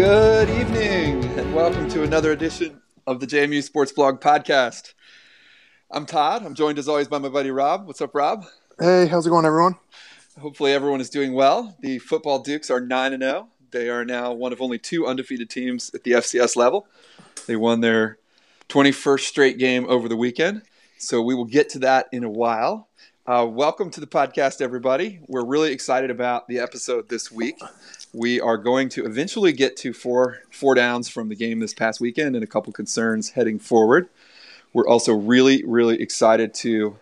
Good evening, and welcome to another edition of the JMU Sports Blog podcast. I'm Todd. I'm joined as always by my buddy Rob. What's up, Rob? Hey, how's it going, everyone? Hopefully, everyone is doing well. The football Dukes are 9 and 0. They are now one of only two undefeated teams at the FCS level. They won their 21st straight game over the weekend. So we will get to that in a while. Uh, welcome to the podcast, everybody. We're really excited about the episode this week. We are going to eventually get to four four downs from the game this past weekend and a couple concerns heading forward. We're also really, really excited to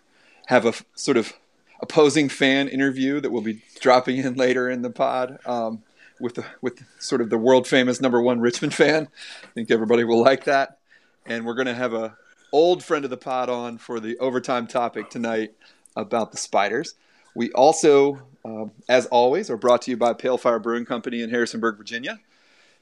have a f- sort of opposing fan interview that we'll be dropping in later in the pod um, with the, with sort of the world famous number one Richmond fan. I think everybody will like that. And we're going to have a old friend of the pod on for the overtime topic tonight about the Spiders. We also, um, as always, are brought to you by Pale Fire Brewing Company in Harrisonburg, Virginia.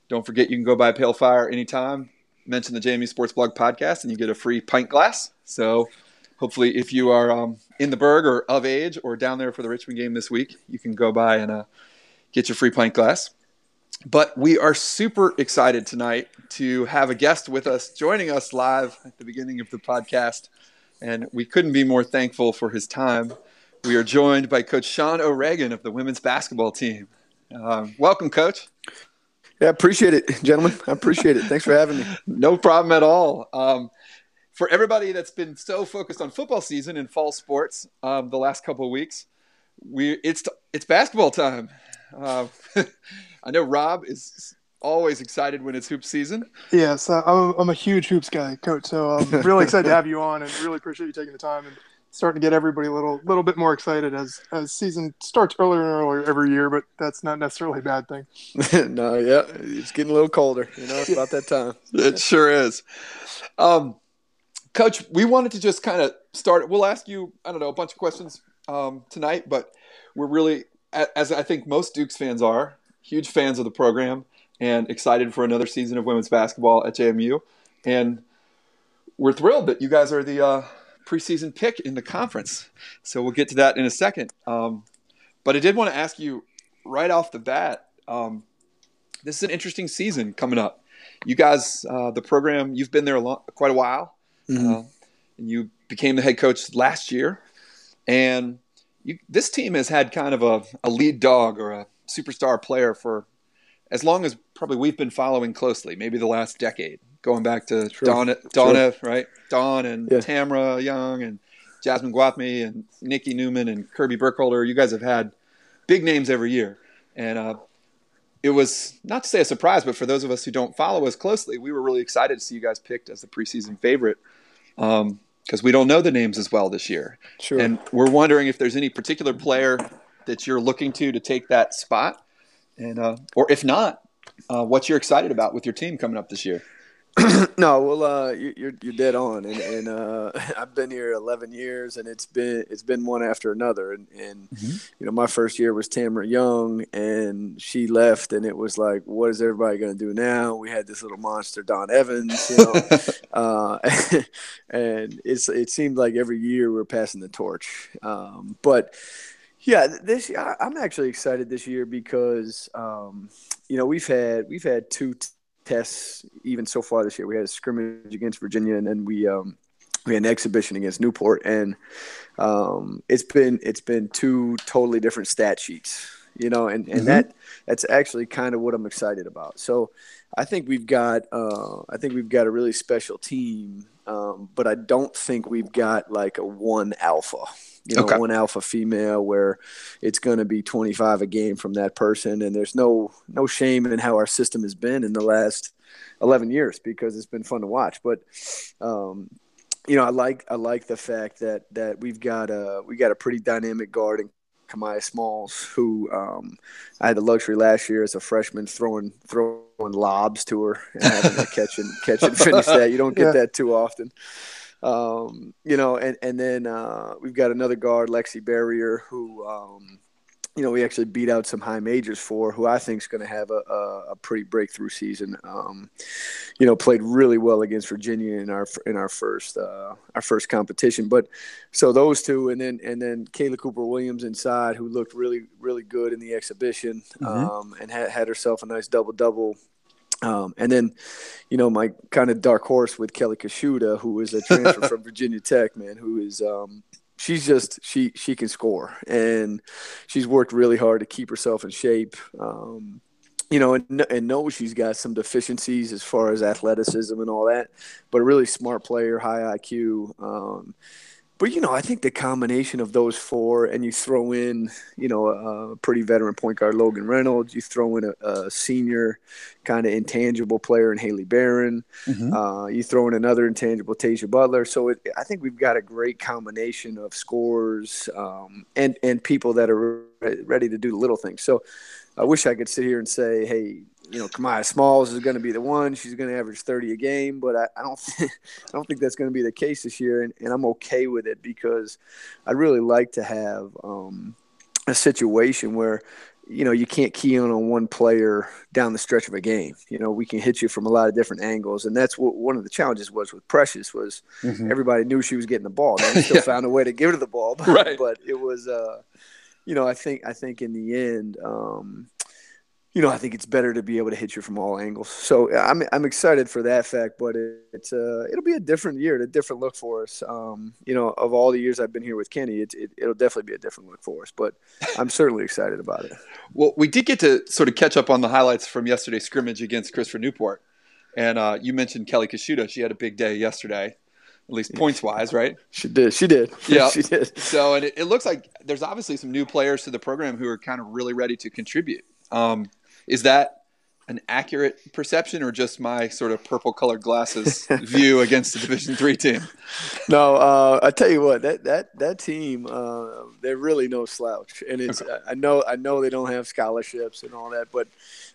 Don't forget you can go buy Pale Fire anytime. Mention the JMU Sports Blog podcast and you get a free pint glass. So hopefully, if you are um, in the Berg or of age or down there for the Richmond game this week, you can go by and uh, get your free pint glass. But we are super excited tonight to have a guest with us, joining us live at the beginning of the podcast. And we couldn't be more thankful for his time. We are joined by Coach Sean O'Regan of the women's basketball team. Um, welcome, Coach. Yeah, appreciate it, gentlemen. I appreciate it. Thanks for having me. No problem at all. Um, for everybody that's been so focused on football season and fall sports um, the last couple of weeks, we it's it's basketball time. Uh, I know Rob is always excited when it's hoop season. Yes, uh, I'm, a, I'm a huge hoops guy, coach. So I'm really excited to have you on, and really appreciate you taking the time and starting to get everybody a little little bit more excited as as season starts earlier and earlier every year. But that's not necessarily a bad thing. no, yeah, it's getting a little colder. You know, it's about that time. It sure is. Um, Coach, we wanted to just kind of start. We'll ask you, I don't know, a bunch of questions um, tonight, but we're really, as I think most Dukes fans are, huge fans of the program and excited for another season of women's basketball at JMU. And we're thrilled that you guys are the uh, preseason pick in the conference. So we'll get to that in a second. Um, but I did want to ask you right off the bat um, this is an interesting season coming up. You guys, uh, the program, you've been there a long, quite a while. Mm-hmm. Uh, and you became the head coach last year. And you, this team has had kind of a, a lead dog or a superstar player for as long as probably we've been following closely, maybe the last decade, going back to True. Donna, Donna right? Don and yeah. Tamera Young and Jazmon Gwathmey and Nikki Newman and Kirby Burkholder. You guys have had big names every year. And uh, it was not to say a surprise, but for those of us who don't follow us closely, we were really excited to see you guys picked as the preseason favorite because um, we don't know the names as well this year. Sure. And we're wondering if there's any particular player that you're looking to to take that spot, and uh, or if not, uh, what you're excited about with your team coming up this year. no, well, uh, you, are you're dead on, and, and uh, I've been here 11 years, and it's been it's been one after another, and, and mm-hmm. you know my first year was Tamera Young, and she left, and it was like, what is everybody going to do now? We had this little monster, Dawn Evans, you know, uh, and it's it seemed like every year we're passing the torch, um, but yeah, this I'm actually excited this year because um, you know we've had we've had two. T- tests even so far this year. We had a scrimmage against Virginia, and then we um, we had an exhibition against Newport, and um, it's been it's been two totally different stat sheets, you know, and and mm-hmm. that that's actually kind of what I'm excited about. So I think we've got uh, I think we've got a really special team, um, but I don't think we've got like a one alpha you know, okay. one alpha female where it's going to be 25 a game from that person. And there's no, no shame in how our system has been in the last 11 years because it's been fun to watch. But, um, you know, I like, I like the fact that, that we've got a, we got a pretty dynamic guard in Kamiah Smalls, who um, I had the luxury last year as a freshman throwing throwing lobs to her and having her catch and catch and finish that. You don't get yeah. that too often. Um, you know, and and then uh, we've got another guard, Lexi Barrier, who um, you know we actually beat out some high majors for, who I think is going to have a, a, a, pretty breakthrough season. Um, you know, played really well against Virginia in our in our first uh, our first competition. But so those two, and then and then Kayla Cooper Williams inside, who looked really really good in the exhibition, mm-hmm. um, and had, had herself a nice double double Um, and then, you know, my kind of dark horse with Kelly Koshuta, who is a transfer from Virginia Tech, man, who is um, she's just she she can score, and she's worked really hard to keep herself in shape. Um, you know, and, and knows she's got some deficiencies as far as athleticism and all that, but a really smart player, high IQ. Um, but you know, I think the combination of those four, and you throw in, you know, a pretty veteran point guard Logan Reynolds, you throw in a, a senior kind of intangible player in Haley Barron, mm-hmm. uh, you throw in another intangible Tasia Butler. So it, I think we've got a great combination of scores um, and and people that are ready to do the little things. So I wish I could sit here and say, hey, you know, Kamiah Smalls is going to be the one. She's going to average 30 a game, but I, I don't, th- I don't think that's going to be the case this year, and, and I'm okay with it because I'd really like to have um, a situation where, you know, you can't key in on one player down the stretch of a game. You know, we can hit you from a lot of different angles, and that's what one of the challenges was with Precious was mm-hmm. everybody knew she was getting the ball. They still yeah. found a way to give her the ball, but, right. but it was, uh, you know, I think I think in the end. Um, you know, I think it's better to be able to hit you from all angles. So I'm I'm excited for that fact, but it, it's uh it'll be a different year, a different look for us. Um, you know, of all the years I've been here with Kenny, it, it it'll definitely be a different look for us. But I'm certainly excited about it. Well, we did get to sort of catch up on the highlights from yesterday's scrimmage against Christopher Newport, and uh, you mentioned Kelly Koshuta. She had a big day yesterday at least points wise, right? She did. She did. Yeah, she did. So, and it, it, looks like there's obviously some new players to the program who are kind of really ready to contribute. Um, is that an accurate perception or just my sort of purple colored glasses view against the division three team? No uh, i tell you what that that that team uh, they're really no slouch. And it's okay. i know i know they don't have scholarships and all that but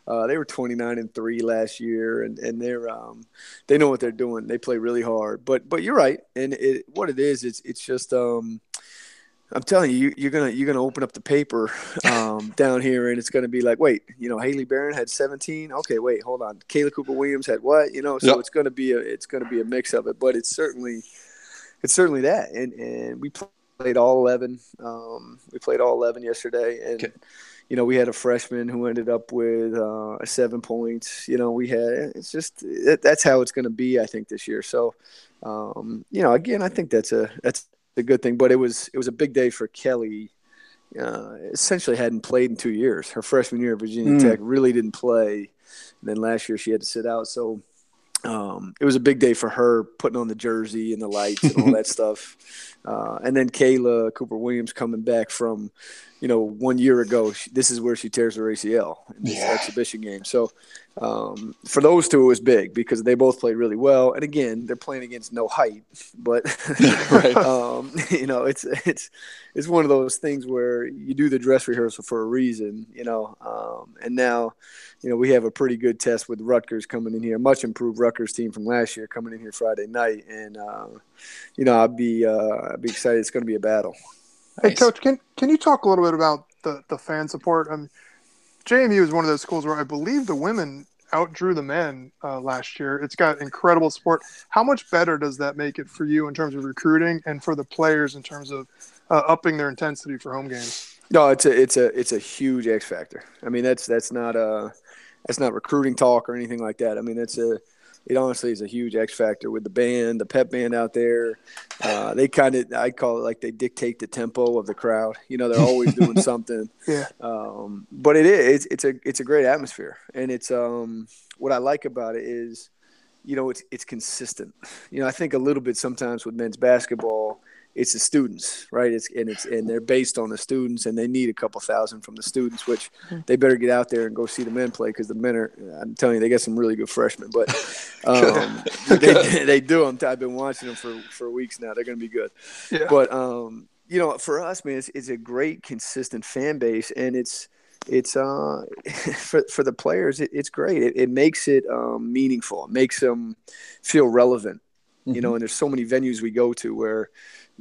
uh, they were 29 and 3 last year and and they're um, they know what they're doing. They play really hard. But but you're right. And it, what it is it's it's just um, I'm telling you, you, are gonna you're gonna open up the paper um, down here, and it's gonna be like, wait, you know, Haley Barron had 17. Okay, wait, hold on. Kayla Cooper Williams had what? You know, so yep. it's gonna be a it's gonna be a mix of it, but it's certainly it's certainly that, and and we played all 11. Um, we played all 11 yesterday, and. Okay. You know, we had a freshman who ended up with uh, seven points. You know, we had it's just it, that's how it's going to be. I think this year. So, um, you know, again, I think that's a that's a good thing. But it was it was a big day for Kelly. Uh, essentially hadn't played in two years. Her freshman year at Virginia mm. Tech really didn't play. And then last year she had to sit out. So um, it was a big day for her putting on the jersey and the lights and all that stuff. Uh, and then Kayla Cooper Williams coming back from, you know, one year ago. She, this is where she tears her ACL in this yeah. exhibition game. So um, for those two, it was big because they both played really well. And again, they're playing against no height, but um, you know, it's it's it's one of those things where you do the dress rehearsal for a reason, you know. Um, and now, you know, we have a pretty good test with Rutgers coming in here, much improved Rutgers team from last year coming in here Friday night, and uh, you know, I'd be uh, I'd be excited. It's going to be a battle. Hey, coach, can can you talk a little bit about the the fan support? Um, JMU is one of those schools where I believe the women outdrew the men uh, last year. It's got incredible support. How much better does that make it for you in terms of recruiting and for the players in terms of uh, upping their intensity for home games? No, it's a it's a it's a huge X factor. I mean, that's that's not a uh, that's not recruiting talk or anything like that. I mean, it's a it honestly is a huge X factor with the band, the pep band out there. Uh, they kind of, I call it like they dictate the tempo of the crowd. You know, they're always doing something. Yeah. Um, but it is, it's, it's a, it's a great atmosphere, and it's um, what I like about it is, you know, it's it's consistent. You know, I think a little bit sometimes with men's basketball it's the students, right? It's and it's and they're based on the students, and they need a couple thousand from the students, which hmm. they better get out there and go see the men play because the men are. I'm telling you, they got some really good freshmen, but um, they, they do. I'm, I've been watching them for for weeks now. They're going to be good. Yeah. But um, you know, for us, man, it's, it's a great consistent fan base, and it's it's uh for for the players, it, it's great. It, it makes it um, meaningful. It makes them feel relevant. Mm-hmm. You know, and there's so many venues we go to where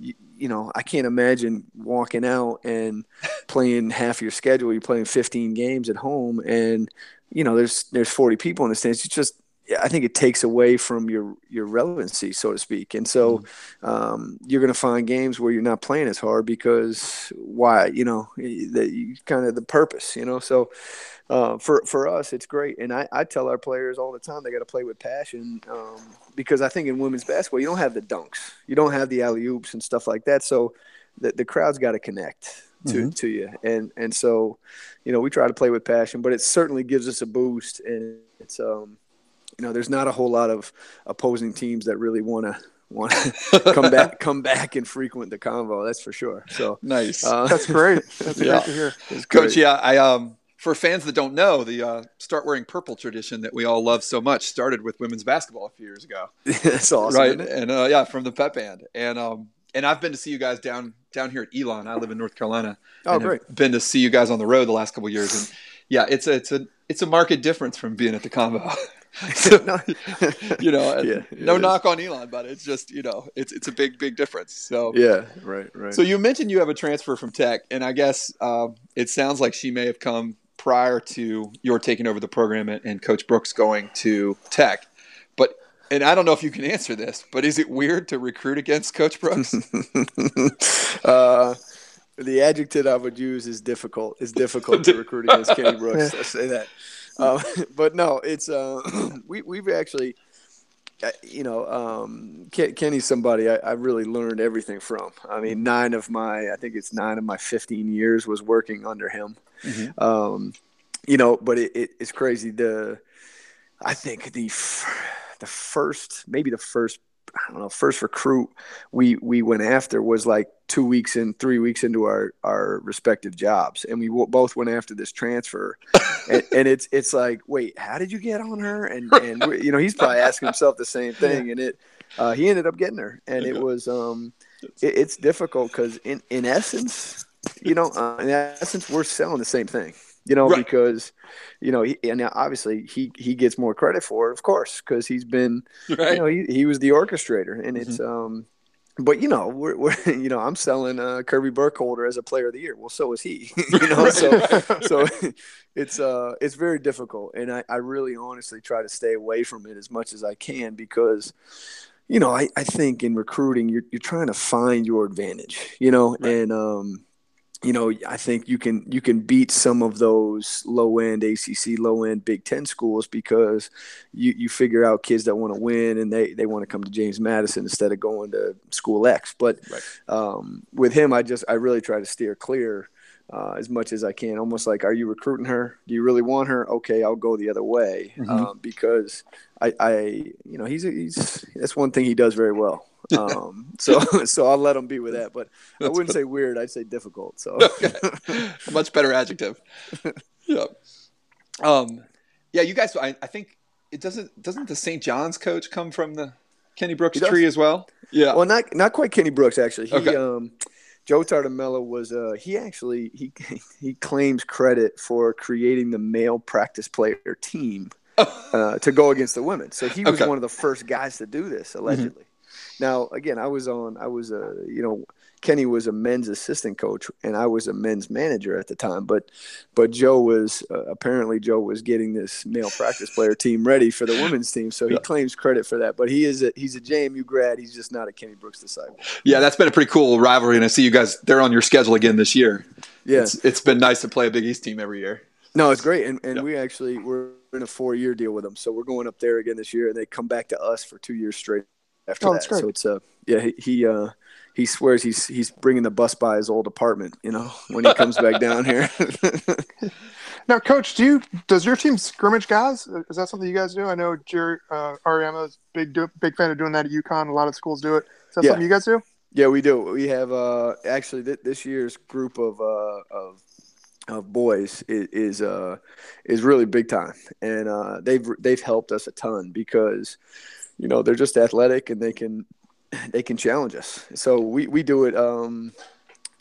you, you, know, I can't imagine walking out and playing half your schedule. You're playing 15 games at home, and you know, there's there's 40 people in the stands. It's just I think it takes away from your your relevancy, so to speak. And so mm-hmm. um, you're going to find games where you're not playing as hard because why? You know, the kind of the purpose. You know, so. Uh, for for us, it's great, and I, I tell our players all the time they got to play with passion um, because I think in women's basketball you don't have the dunks, you don't have the alley oops and stuff like that. So the the crowd's got to connect to mm-hmm. to you, and and so you know we try to play with passion, but it certainly gives us a boost, and it's um you know, there's not a whole lot of opposing teams that really want to want to come back come back and frequent the convo. That's for sure. So nice. Uh, that's great. That's yeah. great to hear. Coach, yeah, I um for fans that don't know, the uh, start wearing purple tradition that we all love so much started with women's basketball a few years ago. that's awesome, right? And uh, yeah, from the pep band, and um, and I've been to see you guys down down here at Elon. I live in North Carolina. Oh, great! Been to see you guys on the road the last couple years, and yeah, it's a it's a it's a market difference from being at the convo. you know, yeah, no is. knock on Elon, but it's just you know, it's it's a big big difference. So yeah, right, right. So you mentioned you have a transfer from Tech, and I guess um, it sounds like she may have come prior to your taking over the program and, and Coach Brooks going to Tech. But and I don't know if you can answer this, but is it weird to recruit against Coach Brooks? uh, the adjective I would use is difficult. It's difficult to recruit against Kenny Brooks. I say that. Uh, but no, it's uh, we we've actually, uh, you know, um, Kenny's somebody I, I, really learned everything from. I mean, nine of my I think it's nine of my fifteen years was working under him. Mm-hmm. Um, you know, but it, it, it's crazy. The I think the the first maybe the first I don't know, first recruit we we went after was like two weeks and three weeks into our our respective jobs, and we w- both went after this transfer, and, and, it's it's like, wait, how did you get on her? And and you know, he's probably asking himself the same thing, and it uh, he ended up getting her, and it was um, it, it's difficult because in in essence, you know, uh, in essence, we're selling the same thing you know, right. because you know, he, and obviously he he gets more credit for it, of course, because he's been, right. you know, he, he was the orchestrator, and mm-hmm. it's um, but you know, we're, we're you know, I'm selling uh, Kirby Burkholder as a player of the year. Well, so is he, you know, so so it's uh it's very difficult, and I I really honestly try to stay away from it as much as I can because you know, I, I think in recruiting, you're, you're trying to find your advantage, you know, right. and, um, you know, I think you can you can beat some of those low end ACC, low end Big Ten schools because you, you figure out kids that want to win and they, they want to come to James Madison instead of going to School X. But right. um, with him, I just I really try to steer clear uh, as much as I can. Almost like, are you recruiting her? Do you really want her? Okay, I'll go the other way mm-hmm. um, because I, I, you know, he's a, he's that's one thing he does very well. Um, so so I'll let them be with that. But I wouldn't say weird. I'd say difficult. So okay. much better adjective. yeah. Um, yeah, you guys. I, I think it doesn't. Doesn't the St. John's coach come from the Kenny Brooks tree as well? Yeah. Well, not not quite Kenny Brooks actually. He, okay. um, Joe Tartamella was uh, he actually he he claims credit for creating the male practice player team uh, to go against the women. So he was okay. one of the first guys to do this allegedly. Now, again, I was on, I was a, you know, Kenny was a men's assistant coach and I was a men's manager at the time. But, but Joe was uh, apparently Joe was getting this male practice player team ready for the women's team. So he yeah. claims credit for that. But he is a, he's a JMU grad. He's just not a Kenny Brooks disciple. Yeah, that's been a pretty cool rivalry, and I see you guys. They're on your schedule again this year. Yeah, it's, it's been nice to play a Big East team every year. No, it's great, and and yeah. we actually we're in a four year deal with them, so we're going up there again this year, and they come back to us for two years straight after oh, that. So it's uh yeah he, he uh he swears he's he's bringing the bus by his old apartment, you know, when he comes back down here. now, coach, do you does your team scrimmage guys? Is that something you guys do? I know Jerry uh, Auriemma is big big fan of doing that at UConn. A lot of schools do it. Is that yeah. something you guys do? Yeah, we do. We have uh actually th- this year's group of uh of of boys is is, uh, is really big time, and uh, they've they've helped us a ton because you know they're just athletic and they can they can challenge us. So we we do it. Um,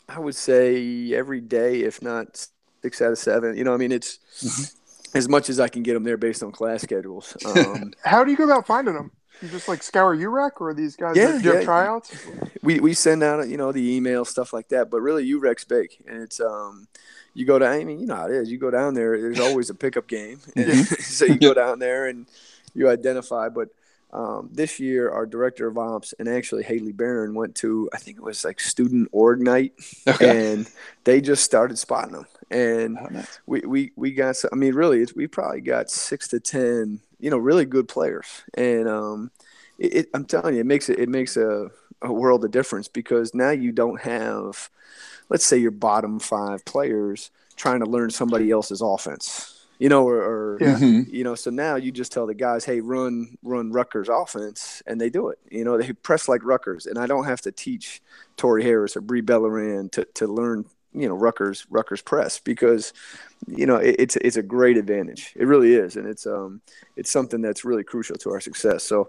I would say every day, if not six out of seven. You know, I mean, it's mm-hmm. as much as I can get them there based on class schedules. Um, How do you go about finding them? You just like scour UREC or these guys yeah, yeah. tryouts? We we send out you know the email stuff like that, but really UREC's big, and it's um you go down. I mean, you know how it is. You go down there. There's always a pickup game, mm-hmm. so you go down there and you identify. But um, this year, our director of ops and actually Haley Barron went to I think it was like student org night, okay. and they just started spotting them. And oh, nice. we, we we got I mean really we probably got six to ten you know really good players, and um, it, it, I'm telling you it makes it it makes a, a world of difference because now you don't have let's say your bottom five players trying to learn somebody else's offense you know, or, or yeah. mm-hmm. you know, so now you just tell the guys, hey, run run Rutgers offense, and they do it. You know, they press like Rutgers, and I don't have to teach Tori Harris or Brie Bellarmine to to learn you know Rutgers Rutgers press because you know it, it's it's a great advantage. It really is, and it's um it's something that's really crucial to our success. So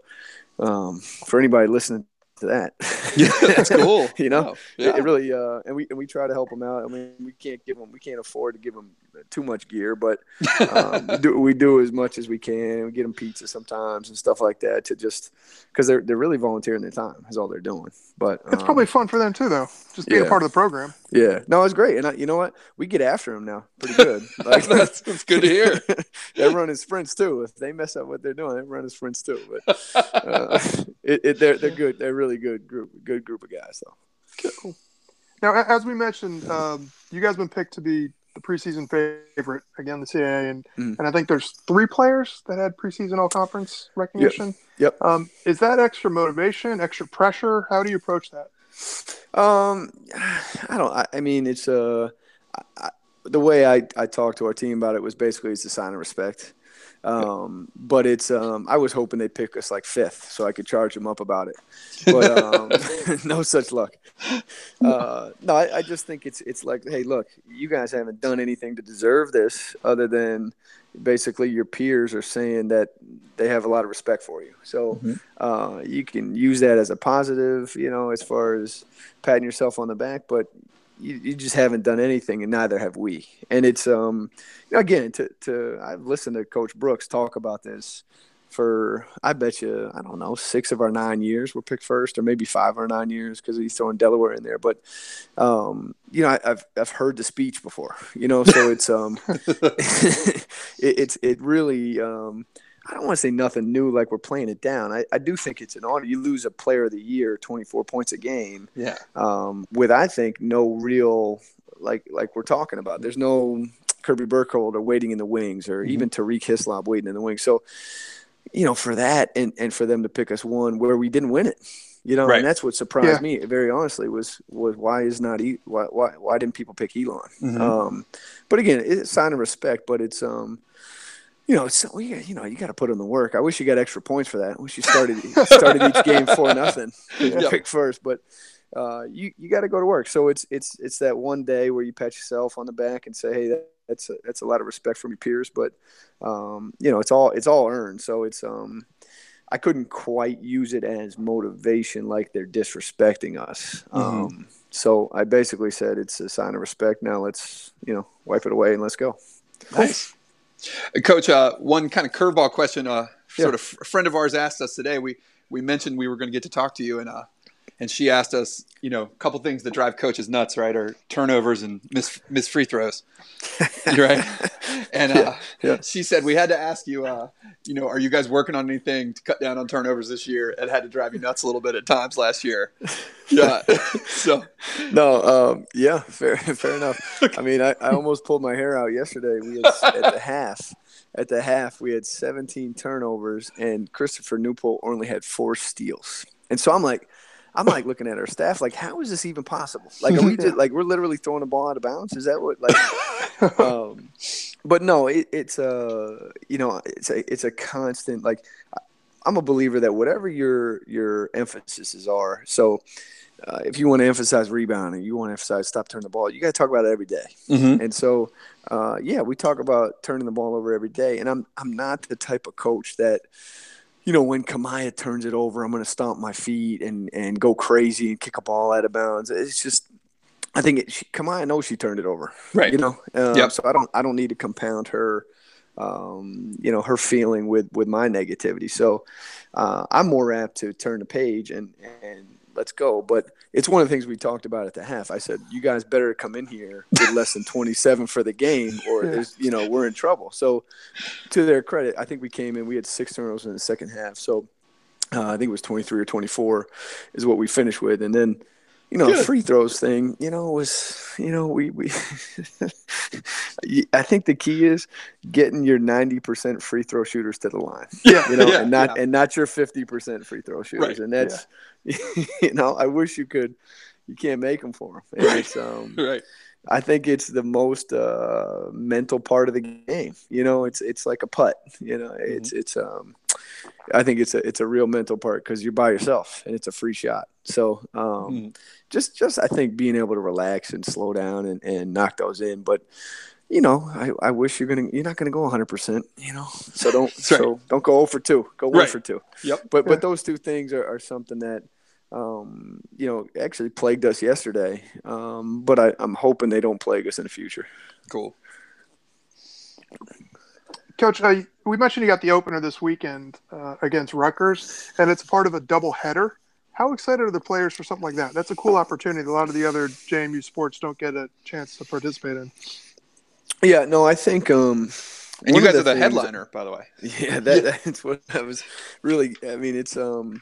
um, for anybody listening to that. yeah, that's cool. you know, yeah. it, it, really uh, and we and we try to help them out. I mean, we can't give them, we can't afford to give them too much gear, but um, we, do, we do as much as we can. We get them pizza sometimes and stuff like that to just because they're they're really volunteering their time is all they're doing. But it's um, probably fun for them too, though, just being yeah. a part of the program. Yeah, no, it's great, and I, you know what? We get after them now pretty good. Like, that's, that's good to hear. they're running sprints too. If they mess up what they're doing, they're running sprints too. But uh, it, it, they're they're good. They're really good group, good group of guys though. Cool. Now, as we mentioned, um, you guys been picked to be the preseason favorite again, the CAA, and mm. and I think there's three players that had preseason all conference recognition. Yep. yep. Um, is that extra motivation, extra pressure? How do you approach that? Um, I don't. I, I mean, it's uh, the way I I talked to our team about it was basically it's a sign of respect. Um, but it's um, I was hoping they'd pick us like fifth so I could charge them up about it. But um, no such luck. Uh, no, I, I, just think it's it's like, hey, look, you guys haven't done anything to deserve this other than basically your peers are saying that they have a lot of respect for you. So mm-hmm. uh, you can use that as a positive, you know, as far as patting yourself on the back. But you, you just haven't done anything, and neither have we. And it's um again to to I've listened to Coach Brooks talk about this for I bet you I don't know six of our nine years were picked first, or maybe five or nine years because he's throwing Delaware in there. But um, you know I, have I've heard the speech before, you know, so it's um it, it's it really um I don't want to say nothing new, like we're playing it down. I, I do think it's an honor. You lose a player of the year, 24 points a game. Yeah. Um, with, I think, no real, like, like we're talking about. There's no Kirby Burkholder waiting in the wings or mm-hmm. even Tariq Hislop waiting in the wings. So, you know, for that and, and for them to pick us one where we didn't win it, you know, right. and that's what surprised yeah. me very honestly was, was why is not, e- why, why, why didn't people pick Elon? Mm-hmm. Um, but again, it's a sign of respect, but it's, um, you know, so we, you know, you got to put in the work. I wish you got extra points for that. I wish you started started each game for nothing, yep. pick first. But uh, you you got to go to work. So it's it's it's that one day where you pat yourself on the back and say, hey, that, that's a, that's a lot of respect from your peers. But um, you know, it's all it's all earned. So it's um, I couldn't quite use it as motivation, like they're disrespecting us. Mm-hmm. Um, so I basically said it's a sign of respect. Now let's you know wipe it away and let's go. Nice. Coach, uh, one kind of curveball question. Uh, yeah. Sort of a friend of ours asked us today. We we mentioned we were going to get to talk to you, and uh, and she asked us, you know, a couple things that drive coaches nuts, right? Are turnovers and miss miss free throws, right? And uh, yeah, yeah. she said we had to ask you, uh, you know, are you guys working on anything to cut down on turnovers this year? It had to drive you nuts a little bit at times last year. Yeah. so no, um, yeah, fair fair enough. I mean, I, I almost pulled my hair out yesterday. We had at the half. At the half, we had 17 turnovers, and Christopher Newport only had four steals. And so I'm like, I'm like looking at our staff, like, how is this even possible? Like, are we just like we're literally throwing a ball out of bounds? Is that what like? um, but no, it, it's a you know it's a it's a constant like. I'm a believer that whatever your your emphases are, so uh, if you want to emphasize rebounding, you want to emphasize stop turning the ball, you got to talk about it every day. Mm-hmm. And so, uh, yeah, we talk about turning the ball over every day. And I'm I'm not the type of coach that you know, when Kamiah turns it over, I'm going to stomp my feet and, and go crazy and kick a ball out of bounds. It's just, I think it, she, Kamiah knows she turned it over, right? You know, uh, yep. so I don't, I don't need to compound her, um, you know, her feeling with with my negativity. So uh, I'm more apt to turn the page and and let's go. But it's one of the things we talked about at the half. I said, you guys better come in here with less than 27 for the game, or Yeah. you know we're in trouble. So, to their credit, I think we came in. We had six turnovers in the second half. So, uh, I think it was 23 or 24 is what we finished with, and then. You know, Good. free throws thing, you know, was, you know, we, we, I think the key is getting your 90% free throw shooters to the line Yeah. you know, Yeah, and not yeah. and not your fifty percent free throw shooters, Right, and that's you know, I wish you could, you can't make them for them. And Right. it's, um, Right. I think it's the most uh, mental part of the game. You know, it's it's like a putt. You know, it's it's um, I think it's a it's a real mental part because you're by yourself and it's a free shot. So um, Mhm. just just I think being able to relax and slow down and, and knock those in, but. You know, I, I wish you're gonna you're not gonna go 100. percent You know, so don't That's right. so don't go 0 for two. Go one Right. for two. Yep. But but those two things are, are something that um, you know actually plagued us yesterday. Um, but I, I'm hoping they don't plague us in the future. Cool. Coach, uh, we mentioned you got the opener this weekend uh, against Rutgers, and it's part of a double header. How excited are the players for something like that? That's a cool opportunity. A lot of the other JMU sports don't get a chance to participate in. Yeah, no, I think. Um, And you of guys are the things- headliner, by the way. Yeah, that, that's what I was really. I mean, it's um,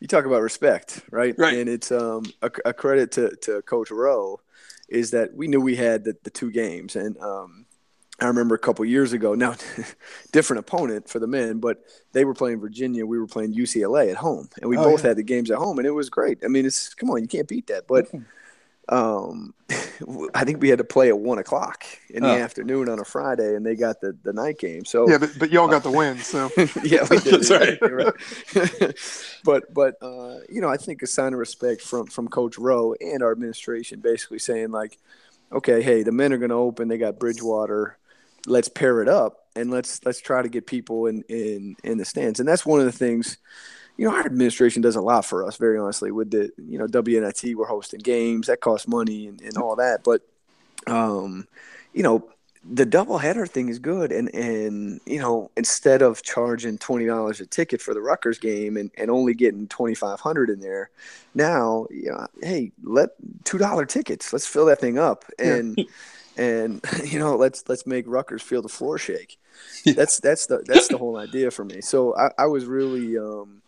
you talk about respect, right? Right. And it's um, a, a credit to to Coach Rowe is that we knew we had the, the two games, and um, I remember a couple years ago. Now, different opponent for the men, but they were playing Virginia. We were playing UCLA at home, and we Oh, both yeah. had the games at home, and it was great. I mean, it's come on, you can't beat that. But um, I think we had to play at one o'clock in the Oh. afternoon on a Friday, and they got the the night game. So Yeah, but, but y'all got the win, so yeah, we did. That's right. Right. but but uh, you know, I think a sign of respect from from Coach Rowe and our administration, basically saying like, okay, hey, the men are going to open. They got Bridgewater. Let's pair it up and let's let's try to get people in in in the stands. And that's one of the things. You know, our administration does a lot for us, very honestly. With the, you know, WNIT, we're hosting games that cost money and, and all that. But, um, you know, the double header thing is good and and you know instead of charging twenty dollars a ticket for the Rutgers game and, and only getting twenty five hundred in there now you know hey let two dollar tickets let's fill that thing up and and you know let's let's make Rutgers feel the floor shake. That's that's the that's the whole idea for me. So I, I was really um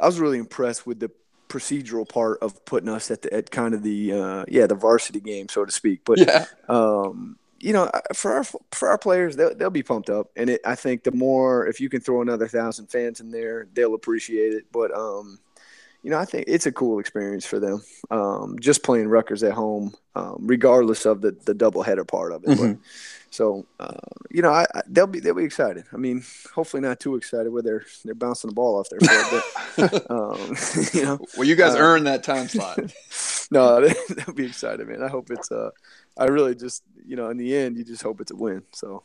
I was really impressed with the procedural part of putting us at the at kind of the uh yeah the varsity game so to speak. But Yeah. um, you know, for our for our players, they'll, they'll be pumped up, and it, I think the more if you can throw another thousand fans in there, they'll appreciate it. But um, you know, I think it's a cool experience for them. Um, just playing Rutgers at home, um, regardless of the the doubleheader part of it. But, Mhm. so uh, you know, I, I, they'll be they'll be excited. I mean, hopefully not too excited where they're they're bouncing the ball off their foot, but um, you know, Well, you guys Uh, earned that time slot. no, they, they'll be excited, man. I hope it's uh, I really just you know, in the end, you just hope it's a win. So.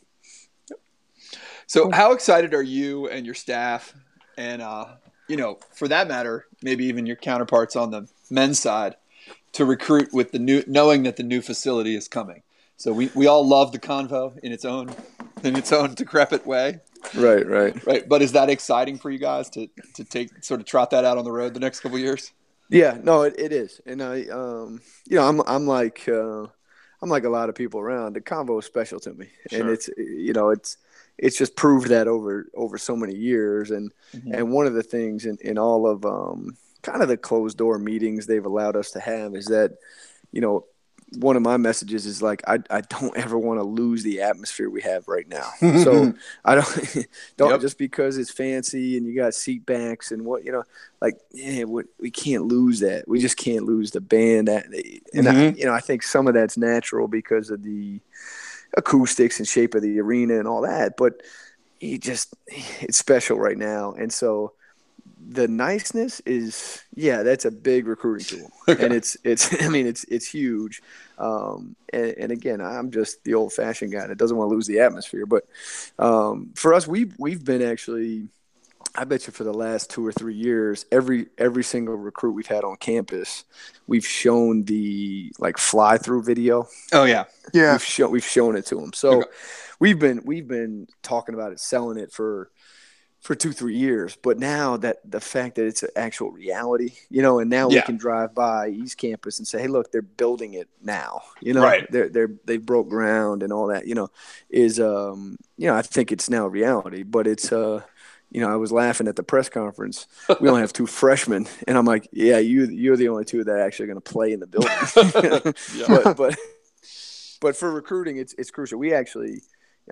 So, how excited are you and your staff, and uh, you know, for that matter, maybe even your counterparts on the men's side, to recruit with the new, knowing that the new facility is coming? So we, we all love the convo in its own in its own decrepit way, Right, right. right? But is that exciting for you guys to to take sort of trot that out on the road the next couple of years? Yeah, no, it, it is, and I, um, you know, I'm I'm like uh, I'm like a lot of people around. The convo is special to me, and it's you know it's it's just proved that over over so many years, and Mhm. and one of the things in in all of um, kind of the closed door meetings they've allowed us to have is that you know one of my messages is like I, I don't ever want to lose the atmosphere we have right now. so I don't don't Yep. just because it's fancy and you got seat backs and what you know like yeah we, we can't lose that. We just can't lose the band at, and I, Mhm. you know I think some of that's natural because of the acoustics and shape of the arena and all that, but you just it's special right now. And so the niceness is yeah that's a big recruiting tool. And it's it's i mean it's it's huge. Um and, and again i'm just the old fashioned guy that doesn't want to lose the atmosphere but um for us we've we've been actually i bet you for the last two or three years every every single recruit we've had on campus we've shown the like fly through video Oh yeah, yeah, we've shown we've shown it to them. So Okay. we've been we've been talking about it, selling it for for two three years but now that the fact that it's an actual reality you know and now Yeah. we can drive by east campus and say hey look they're building it now you know Right. they're they're they broke ground and all that you know is um you know i think it's now reality but it's uh you know, I was laughing at the press conference. We only have two freshmen, and I'm like, "Yeah, you you're the only two that are actually going to play in the building." But but but for recruiting, it's it's crucial. We actually,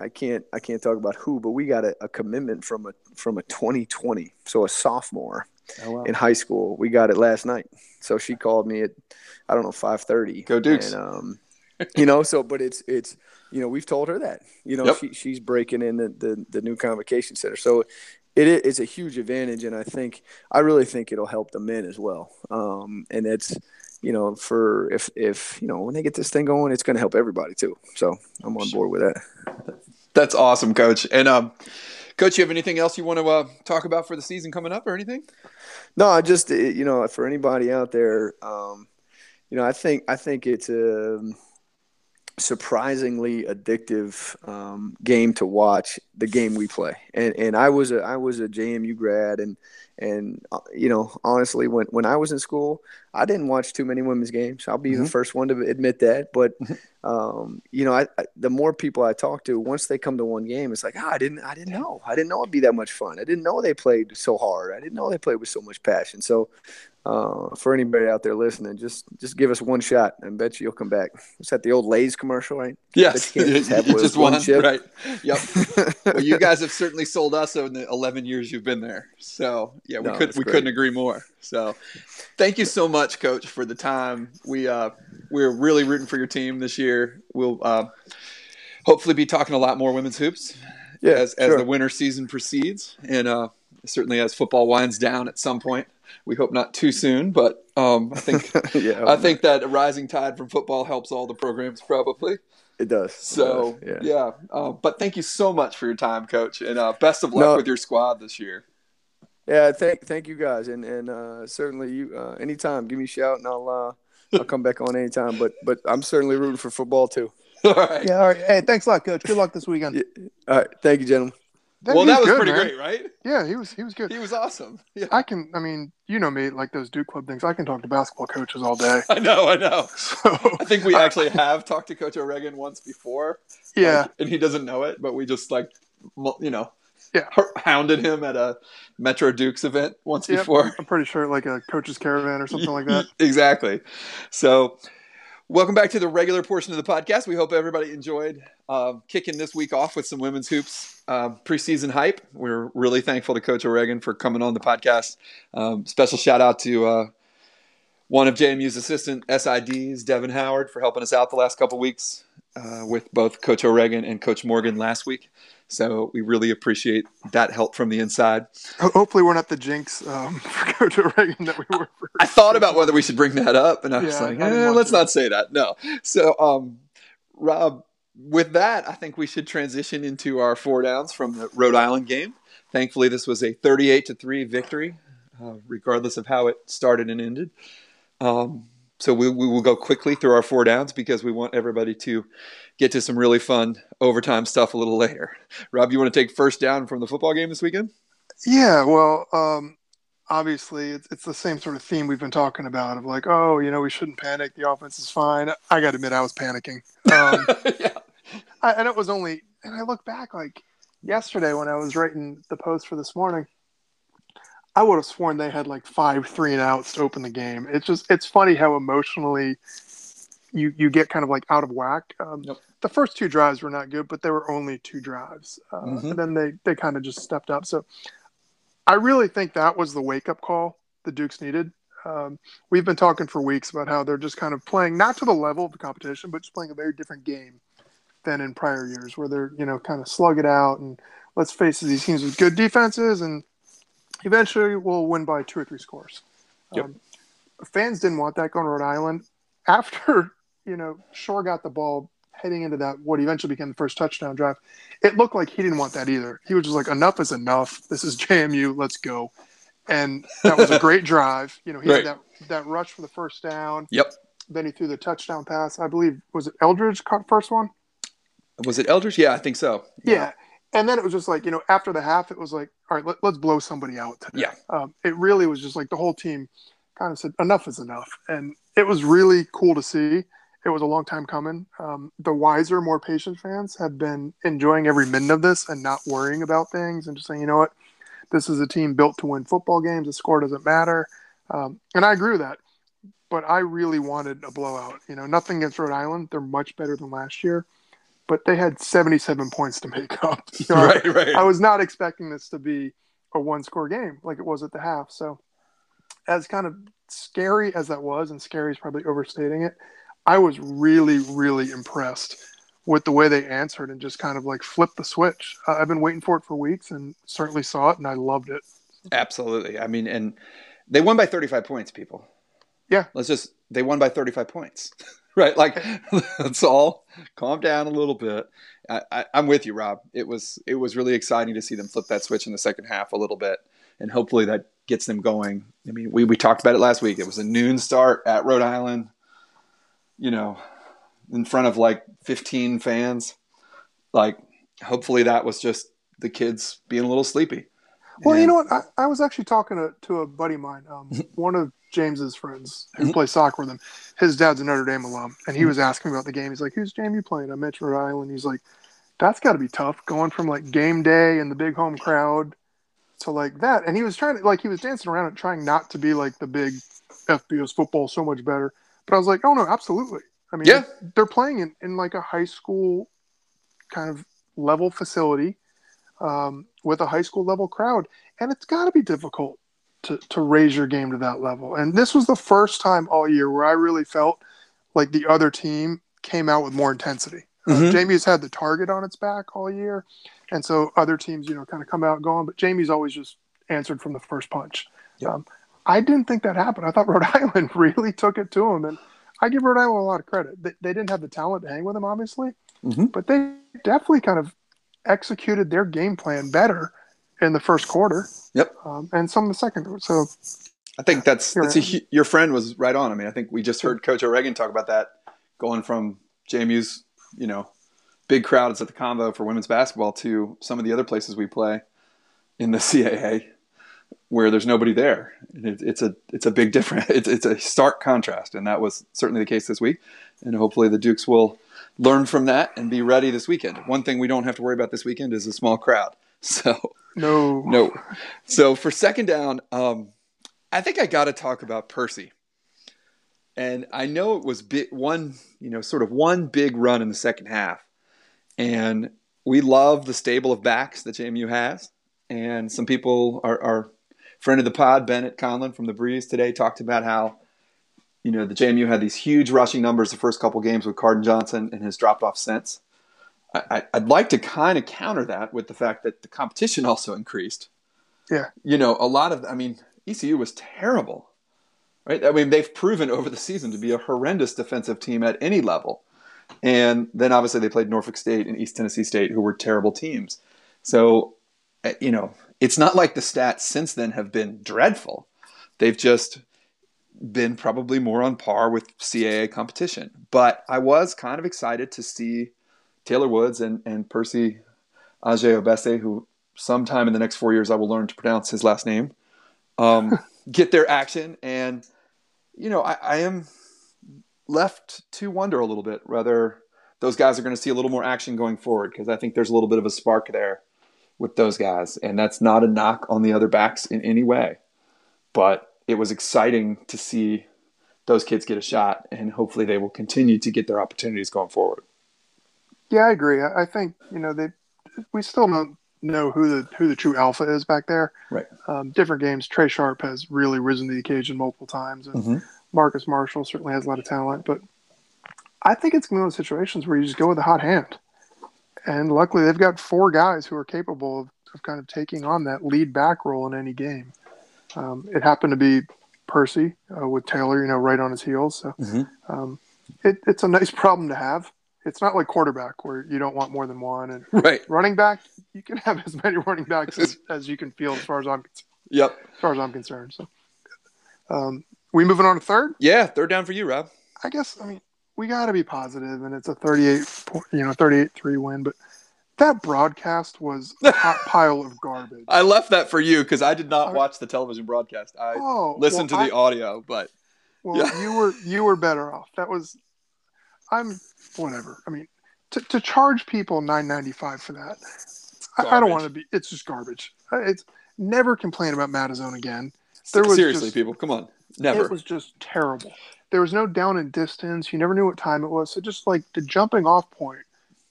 I can't I can't talk about who, but we got a, a commitment from a from a 2020, so a sophomore Oh, wow. in high school. We got it last night. So she called me at I don't know 5:30. Go Dukes. And, um, you know, so but it's it's you know we've told her that you know Yep. she, she's breaking in the, the the new convocation center. So it it's a huge advantage, and I think I really think it'll help the men as well. Um, and it's you know for if if you know when they get this thing going, it's going to help everybody too. So I'm on board with that. That's awesome, Coach. And um, Coach, you have anything else you want to uh, talk about for the season coming up, or anything? No, I just you know for anybody out there, um, you know I think I think it's a surprisingly addictive um, game to watch. The game we play, and and I was a I was a JMU grad, and and uh, you know honestly when when I was in school, I didn't watch too many women's games. I'll be the Mhm. first one to admit that, but. Um, you know, I, I the more people I talk to, once they come to one game, it's like, ah, I didn't, I didn't know, I didn't know it'd be that much fun. I didn't know they played so hard. I didn't know they played with so much passion. So, uh, for anybody out there listening, just just give us one shot, and bet you you'll come back. Is that the old Lay's commercial, right? Yes, you just one one, chip. right? Yep. well, you guys have certainly sold us in the 11 years you've been there. So yeah, we No, could we great. couldn't agree more. So thank you so much, Coach, for the time. We uh, we're really rooting for your team this year. We'll uh, hopefully be talking a lot more women's hoops Yeah, as as sure. the winter season proceeds, and uh, certainly as football winds down at some point. We hope not too soon, but um, I think yeah, I think that a rising tide from football helps all the programs probably. it does. It So does, yeah, Uh, but thank you so much for your time, Coach, and uh, best of luck No. with your squad this year. Yeah, thank thank you guys, and and uh, certainly you uh, anytime give me a shout, and I'll uh, I'll come back on anytime. But but I'm certainly rooting for football too. All right. Yeah. All right. Hey, thanks a lot, Coach. Good luck this weekend. Yeah. All right, thank you, gentlemen. well, that was good, pretty man. great, right? Yeah, he was. He was good. He was awesome. Yeah, I can. I mean, you know me, like those Duke Club things. I can talk to basketball coaches all day. I know, I know. So I think we actually have talked to Coach O'Regan once before. yeah, like, and he doesn't know it, but we just like, you know, Yeah. hounded him at a Metro Dukes event once Yep. before. I'm pretty sure like a coach's caravan or something like that. exactly. So, welcome back to the regular portion of the podcast. We hope everybody enjoyed uh, kicking this week off with some women's hoops uh, preseason hype. We're really thankful to Coach O'Regan for coming on the podcast. Um, special shout out to uh, one of JMU's assistant SIDs, Devin Howard, for helping us out the last couple weeks uh, with both Coach O'Regan and Coach Morgan last week. So we really appreciate that help from the inside. Hopefully, we're not the jinx um, for Coach O'Regan that we were for. I thought about whether we should bring that up, and I was Yeah, like, I eh, let's to. not say that. No. So, um, Rob, with that, I think we should transition into our four downs from the Rhode Island game. Thankfully, this was a 38 to three victory, uh, regardless of how it started and ended. Um, so we, we will go quickly through our four downs because we want everybody to get to some really fun overtime stuff a little later. Rob, you want to take first down from the football game this weekend? Yeah, well, um, obviously, it's it's the same sort of theme we've been talking about of like, oh, you know, we shouldn't panic. The offense is fine. I got to admit, I was panicking. Um, yeah. I, and it was only, and I look back like yesterday when I was writing the post for this morning, I would have sworn they had like five three and outs to open the game. It's just, it's funny how emotionally you you get kind of like out of whack. Um, Yep. The first two drives were not good, but there were only two drives, uh, Mhm. and then they they kind of just stepped up. So I really think that was the wake up call the Dukes needed. Um, we've been talking for weeks about how they're just kind of playing not to the level of the competition, but just playing a very different game than in prior years, where they're you know kind of slug it out and let's face it, these teams with good defenses and eventually we'll win by two or three scores. Yep. Um, fans didn't want that going to Rhode Island after you know Shore got the ball heading into that what eventually became the first touchdown drive. It looked like he didn't want that either. He was just like, enough is enough. This is JMU. Let's go. And that was a great drive. You know, he Right. had that that rush for the first down. Yep. Then he threw the touchdown pass. I believe was it Eldridge caught first one. Was it Eldridge? Yeah, I think so. Yeah. And then it was just like you know after the half it was like all right let, us blow somebody out today. Yeah. Um, it really was just like the whole team kind of said enough is enough. And it was really cool to see. It was a long time coming. Um, the wiser more patient fans have been enjoying every minute of this and not worrying about things and just saying you know what? This is a team built to win football games. The score doesn't matter. Um, and i agree with that. But i really wanted a blowout. You know nothing against rhode island. They're much better than last year but they had 77 points to make up. You know, right, right. I was not expecting this to be a one score game like it was at the half. So, as kind of scary as that was, and scary is probably overstating it, I was really, really impressed with the way they answered and just kind of like flipped the switch. Uh, I've been waiting for it for weeks and certainly saw it, and I loved it. Absolutely. I mean, and they won by 35 points, people. Yeah. Let's just, they won by 35 points. right? Like let's all calm down a little bit. I, am with you, Rob. It was it was really exciting to see them flip that switch in the second half a little bit, and hopefully that gets them going. I mean, we we talked about it last week. It was a noon start at Rhode Island. You know, in front of like 15 fans. Like, hopefully that was just the kids being a little sleepy. Well, and, you know what? I, I, was actually talking to, to a buddy of mine, um, one of James's friends who mm-hmm. play soccer with him. His dad's a Notre Dame alum, and he mm-hmm. was asking about the game. He's like, "Who's JMU playing?" I mentioned Rhode Island. He's like, "That's got to be tough going from like game day and the big home crowd to like that." And he was trying to like he was dancing around it, trying not to be like the big FBS football so much better. But I was like, "Oh no, absolutely." I mean, yeah. they're playing in, in like a high school kind of level facility um, with a high school level crowd, and it's got to be difficult to, to raise your game to that level. And this was the first time all year where I really felt like the other team came out with more intensity. Uh, mm-hmm. Uh, JMU's had the target on its back all year, and so other teams, you know, kind of come out going. But JMU's always just answered from the first punch. Yep. Um, I didn't think that happened. I thought Rhode Island really took it to him, and I give Rhode Island a lot of credit. They, they didn't have the talent to hang with him, obviously, mm-hmm. but they definitely kind of executed their game plan better in the first quarter. Yep. Um, and some in the second. So I think that's that's a, your friend was right on. I mean, I think we just heard Coach O'Regan talk about that, going from JMU's you know big crowds at the Convo for women's basketball to some of the other places we play in the CAA where there's nobody there. It, it's a it's a big difference. It's, it's a stark contrast, and that was certainly the case this week. And hopefully the Dukes will learn from that and be ready this weekend. One thing we don't have to worry about this weekend is a small crowd. So no, no. So for second down, um, I think I got to talk about Percy. And I know it was bit one, you know, sort of one big run in the second half. And we love the stable of backs that JMU has. And some people, our, our friend of the pod, Bennett Conlon from the Breeze today, talked about how, you know, the JMU had these huge rushing numbers the first couple games with Cardon Johnson and has dropped off since. I, would like to kind of counter that with the fact that the competition also increased. Yeah. You know, a lot of, I mean, ECU was terrible, right? I mean, they've proven over the season to be a horrendous defensive team at any level. And then obviously they played Norfolk State and East Tennessee State, who were terrible teams. So, eh, you know, it's not like the stats since then have been dreadful. They've just been probably more on par with CAA competition. But I was kind of excited to see Taylor Woods and, and Percy Agyei-Obese, who sometime in the next four years I will learn to pronounce his last name, um, get their action. And, you know, I, I am left to wonder a little bit whether those guys are going to see a little more action going forward because I think there's a little bit of a spark there with those guys. And that's not a knock on the other backs in any way. But it was exciting to see those kids get a shot, and hopefully they will continue to get their opportunities going forward. Yeah, I agree. I think you know they we still don't know who the who the true alpha is back there. Right. Um, different games. Trai Sharp has really risen to the occasion multiple times, and mm-hmm. Marcus Marshall certainly has a lot of talent. But I think it's one of those situations where you just go with a hot hand, and luckily they've got four guys who are capable of, of kind of taking on that lead back role in any game. Um, it happened to be Percy uh, with Taylor, you know, right on his heels. So mm-hmm. um, it, it's a nice problem to have it's not like quarterback where you don't want more than one. And right. running back, you can have as many running backs as, as you can field, as far as I'm concerned yep as far as I'm concerned. So, um, we moving on to third? Yeah, third down for you, Rob. I guess I mean we got to be positive, and it's a 38, you know, 38-3 win. But that broadcast was a hot pile of garbage. I left that for you because I did not watch the television broadcast. I oh, listened well, to the I- audio, but Well, Yeah. you were you were better off. That was, I'm whatever. I mean, to, to charge people nine ninety five for that, I, I don't want to be. It's just garbage. It's never complain about Madison again. There was seriously, just- people, come on, never. It was just terrible. There was no down and distance. You never knew what time it was. So just like the jumping off point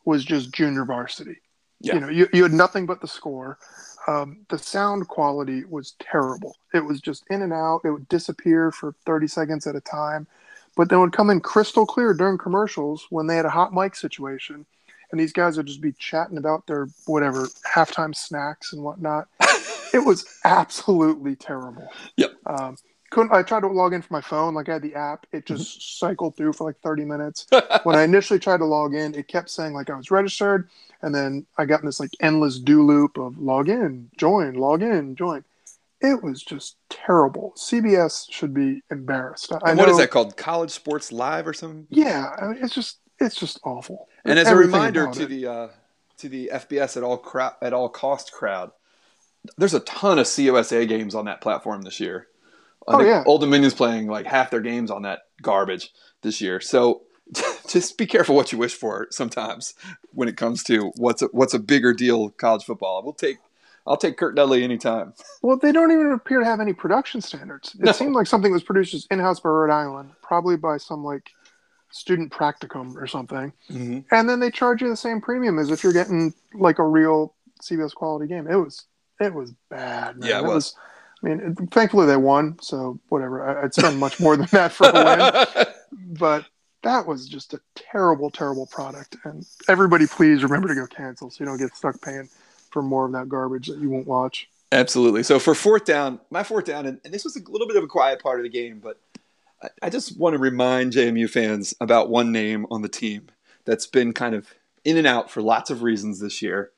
was just junior varsity. Yeah. You know, you, you had nothing but the score. Um, the sound quality was terrible. It was just in and out. It would disappear for 30 seconds at a time, but then would come in crystal clear during commercials when they had a hot mic situation. And these guys would just be chatting about their whatever halftime snacks and whatnot. it was absolutely terrible. Yep. Um, couldn't I tried to log in from my phone, like I had the app, it just Mm-hmm. cycled through for like 30 minutes. when I initially tried to log in, it kept saying like I was registered, and then I got in this like endless do loop of log in, join, log in, join. It was just terrible. CBS should be embarrassed. I And what is know- that called? College Sports Live or something? Yeah, I mean, it's just it's just awful. And as a reminder to it. the uh, to the FBS at all crowd at all cost crowd, there's a ton of C-USA games on that platform this year. I Oh, yeah. Old Dominion's playing like half their games on that garbage this year. So just be careful what you wish for sometimes when it comes to what's a, what's a bigger deal college football. We'll take I'll take Curt Dudley anytime. Well, they don't even appear to have any production standards. It No. seemed like something was produced just in house by Rhode Island, probably by some like student practicum or something. Mm-hmm. And then they charge you the same premium as if you're getting like a real CBS quality game. It was it was bad. Man. Yeah, it was. I mean, it- thankfully they won, so whatever. I, I'd spend much more than that for a win, but that was just a terrible, terrible product. And everybody, please remember to go cancel so you don't get stuck paying for more of that garbage that you won't watch. Absolutely. So for fourth down, my fourth down, and, and this was a little bit of a quiet part of the game, but I, I just want to remind JMU fans about one name on the team that's been kind of in and out for lots of reasons this year,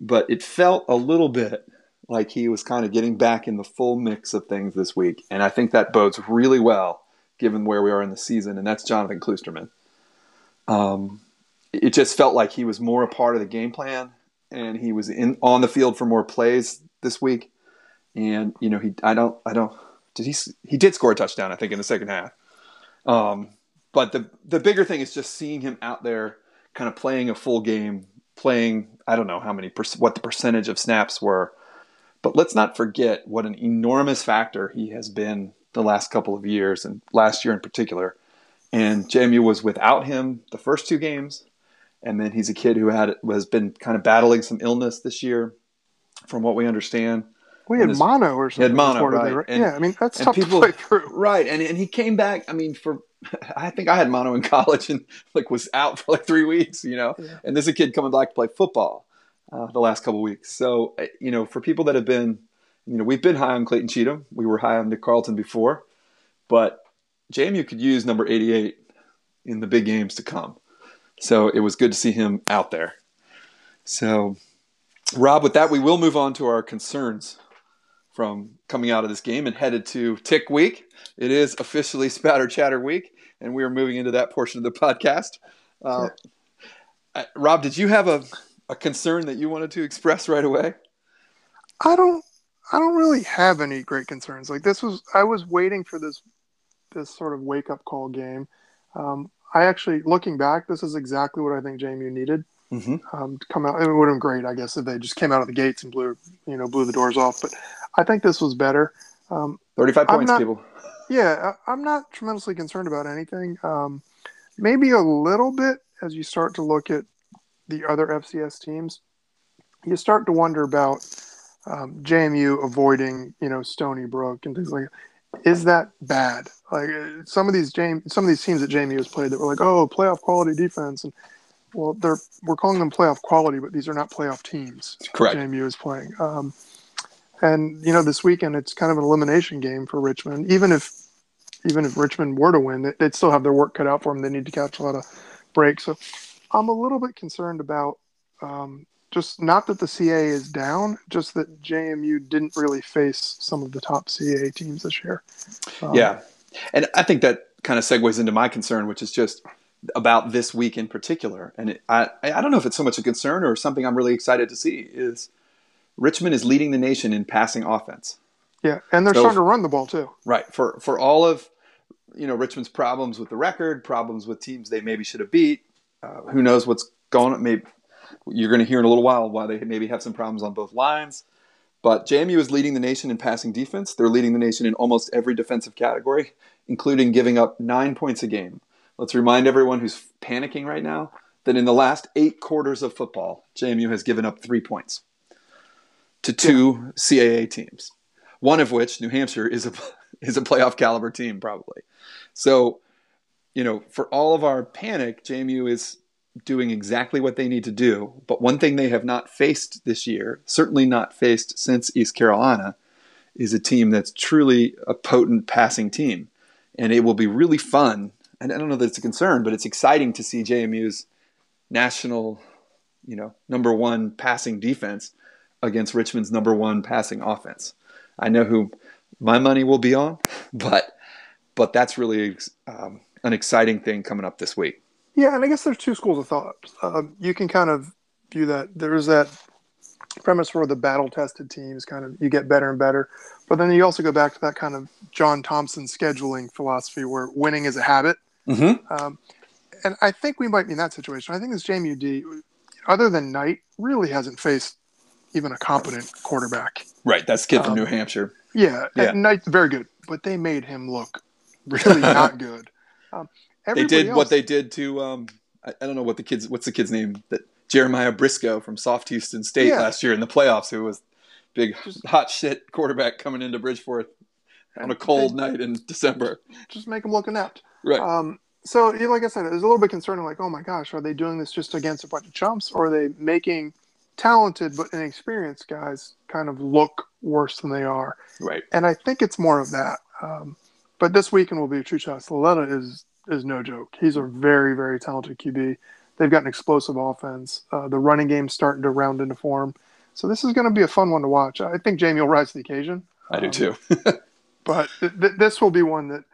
but it felt a little bit like he was kind of getting back in the full mix of things this week, and I think that bodes really well given where we are in the season, and that's Jonathan Kloosterman. Um, it just felt like he was more a part of the game plan, and he was in on the field for more plays this week. And you know, he I don't I don't did he he did score a touchdown I think in the second half. Um, but the the bigger thing is just seeing him out there, kind of playing a full game, playing I don't know how many what the percentage of snaps were, but let's not forget what an enormous factor he has been the last couple of years and last year in particular. And JMU was without him the first two games, and then he's a kid who had has been kind of battling some illness this year, from what we understand. We had And his- mono or something. had mono, reportedly, right. And- yeah, I mean that's tough people- to play through. Right, and and he came back. I mean, for I think I had mono in college and like was out for like three weeks, you know. Yeah. And this is a kid coming back to play football uh, the last couple weeks. So uh, you know, for people that have been, you know, we've been high on Clayton Cheatham. We were high on Nick Carlton before, but JMU could use number eighty-eight in the big games to come. So it was good to see him out there. So, Rob, with that, we will move on to our concerns from coming out of this game and headed to Tick Week. It is officially Spatter Chatter Week, and we are moving into that portion of the podcast. Uh, uh, Rob, did you have a, a concern that you wanted to express right away? I don't I don't really have any great concerns. Like this was I was waiting for this this sort of wake up call game. Um, I actually looking back, this is exactly what I think JMU needed Mm-hmm. um, to come out. It would have been great, I guess, if they just came out of the gates and blew you know blew the doors off. But I think this was better. Um, 35 points, not- people. yeah, I, I'm not tremendously concerned about anything. Um, maybe a little bit as you start to look at the other FCS teams, you start to wonder about um, JMU avoiding, you know, Stony Brook and things like. Is that bad? Like uh, some of these Jam- some of these teams that JMU has played that were like, oh, playoff quality defense, and well, they're we're calling them playoff quality, but these are not playoff teams. Correct. JMU is playing. Um, and you know, this weekend it's kind of an elimination game for Richmond. Even if even if Richmond were to win, they- they'd still have their work cut out for them. They need to catch a lot of breaks. So I'm a little bit concerned about um, just not that the CA is down, just that JMU didn't really face some of the top CA teams this year. Um, Yeah. And I think that kind of segues into my concern, which is just about this week in particular, and it, I I don't know if it's so much a concern or something I'm really excited to see is Richmond is leading the nation in passing offense. Yeah, and they're so, starting to run the ball too. Right for for all of you know Richmond's problems with the record, problems with teams they maybe should have beat. Uh, who knows what's going on? Maybe you're going to hear in a little while why they maybe have some problems on both lines. But JMU is leading the nation in passing defense. They're leading the nation in almost every defensive category, including giving up nine points a game. Let's remind everyone who's panicking right now that in the last eight quarters of football, JMU has given up three points to two CAA teams, one of which, New Hampshire, is a is a playoff caliber team probably. So, you know, for all of our panic, JMU is doing exactly what they need to do. But one thing they have not faced this year, certainly not faced since East Carolina, is a team that's truly a potent passing team. And it will be really fun. And I don't know that it's a concern, but it's exciting to see JMU's national, you know, number one passing defense against Richmond's number one passing offense. I know who my money will be on, but but that's really um, an exciting thing coming up this week. Yeah, and I guess there's two schools of thought. Um, you can kind of view that there's that premise for the battle tested teams, kind of you get better and better, but then you also go back to that kind of John Thompson scheduling philosophy where winning is a habit. Mm-hmm. Um, and I think we might be in that situation. I think this JMUD, other than Knight, really hasn't faced even a competent quarterback. Right, that's kid from um, New Hampshire. Yeah, yeah. Knight's very good, but they made him look really not good. Um, they did else, what they did to um, I, I, don't know what the kids what's the kid's name that Jeremiah Briscoe from Sam Houston State yeah. last year in the playoffs who was big just, hot shit quarterback coming into Bridgeforth on a cold they, night in December. Just make them look inept. Right. Um, so, like I said, it was a little bit concerning. Like, oh my gosh, are they doing this just against a bunch of chumps, or are they making talented but inexperienced guys kind of look worse than they are? Right. And I think it's more of that. Um, but this weekend will be a true test. Lauletta is is no joke. He's a very very talented QB. They've got an explosive offense. Uh, the running game's starting to round into form. So this is going to be a fun one to watch. I think JMU will rise to the occasion. I do um, too. but th- th- this will be one that,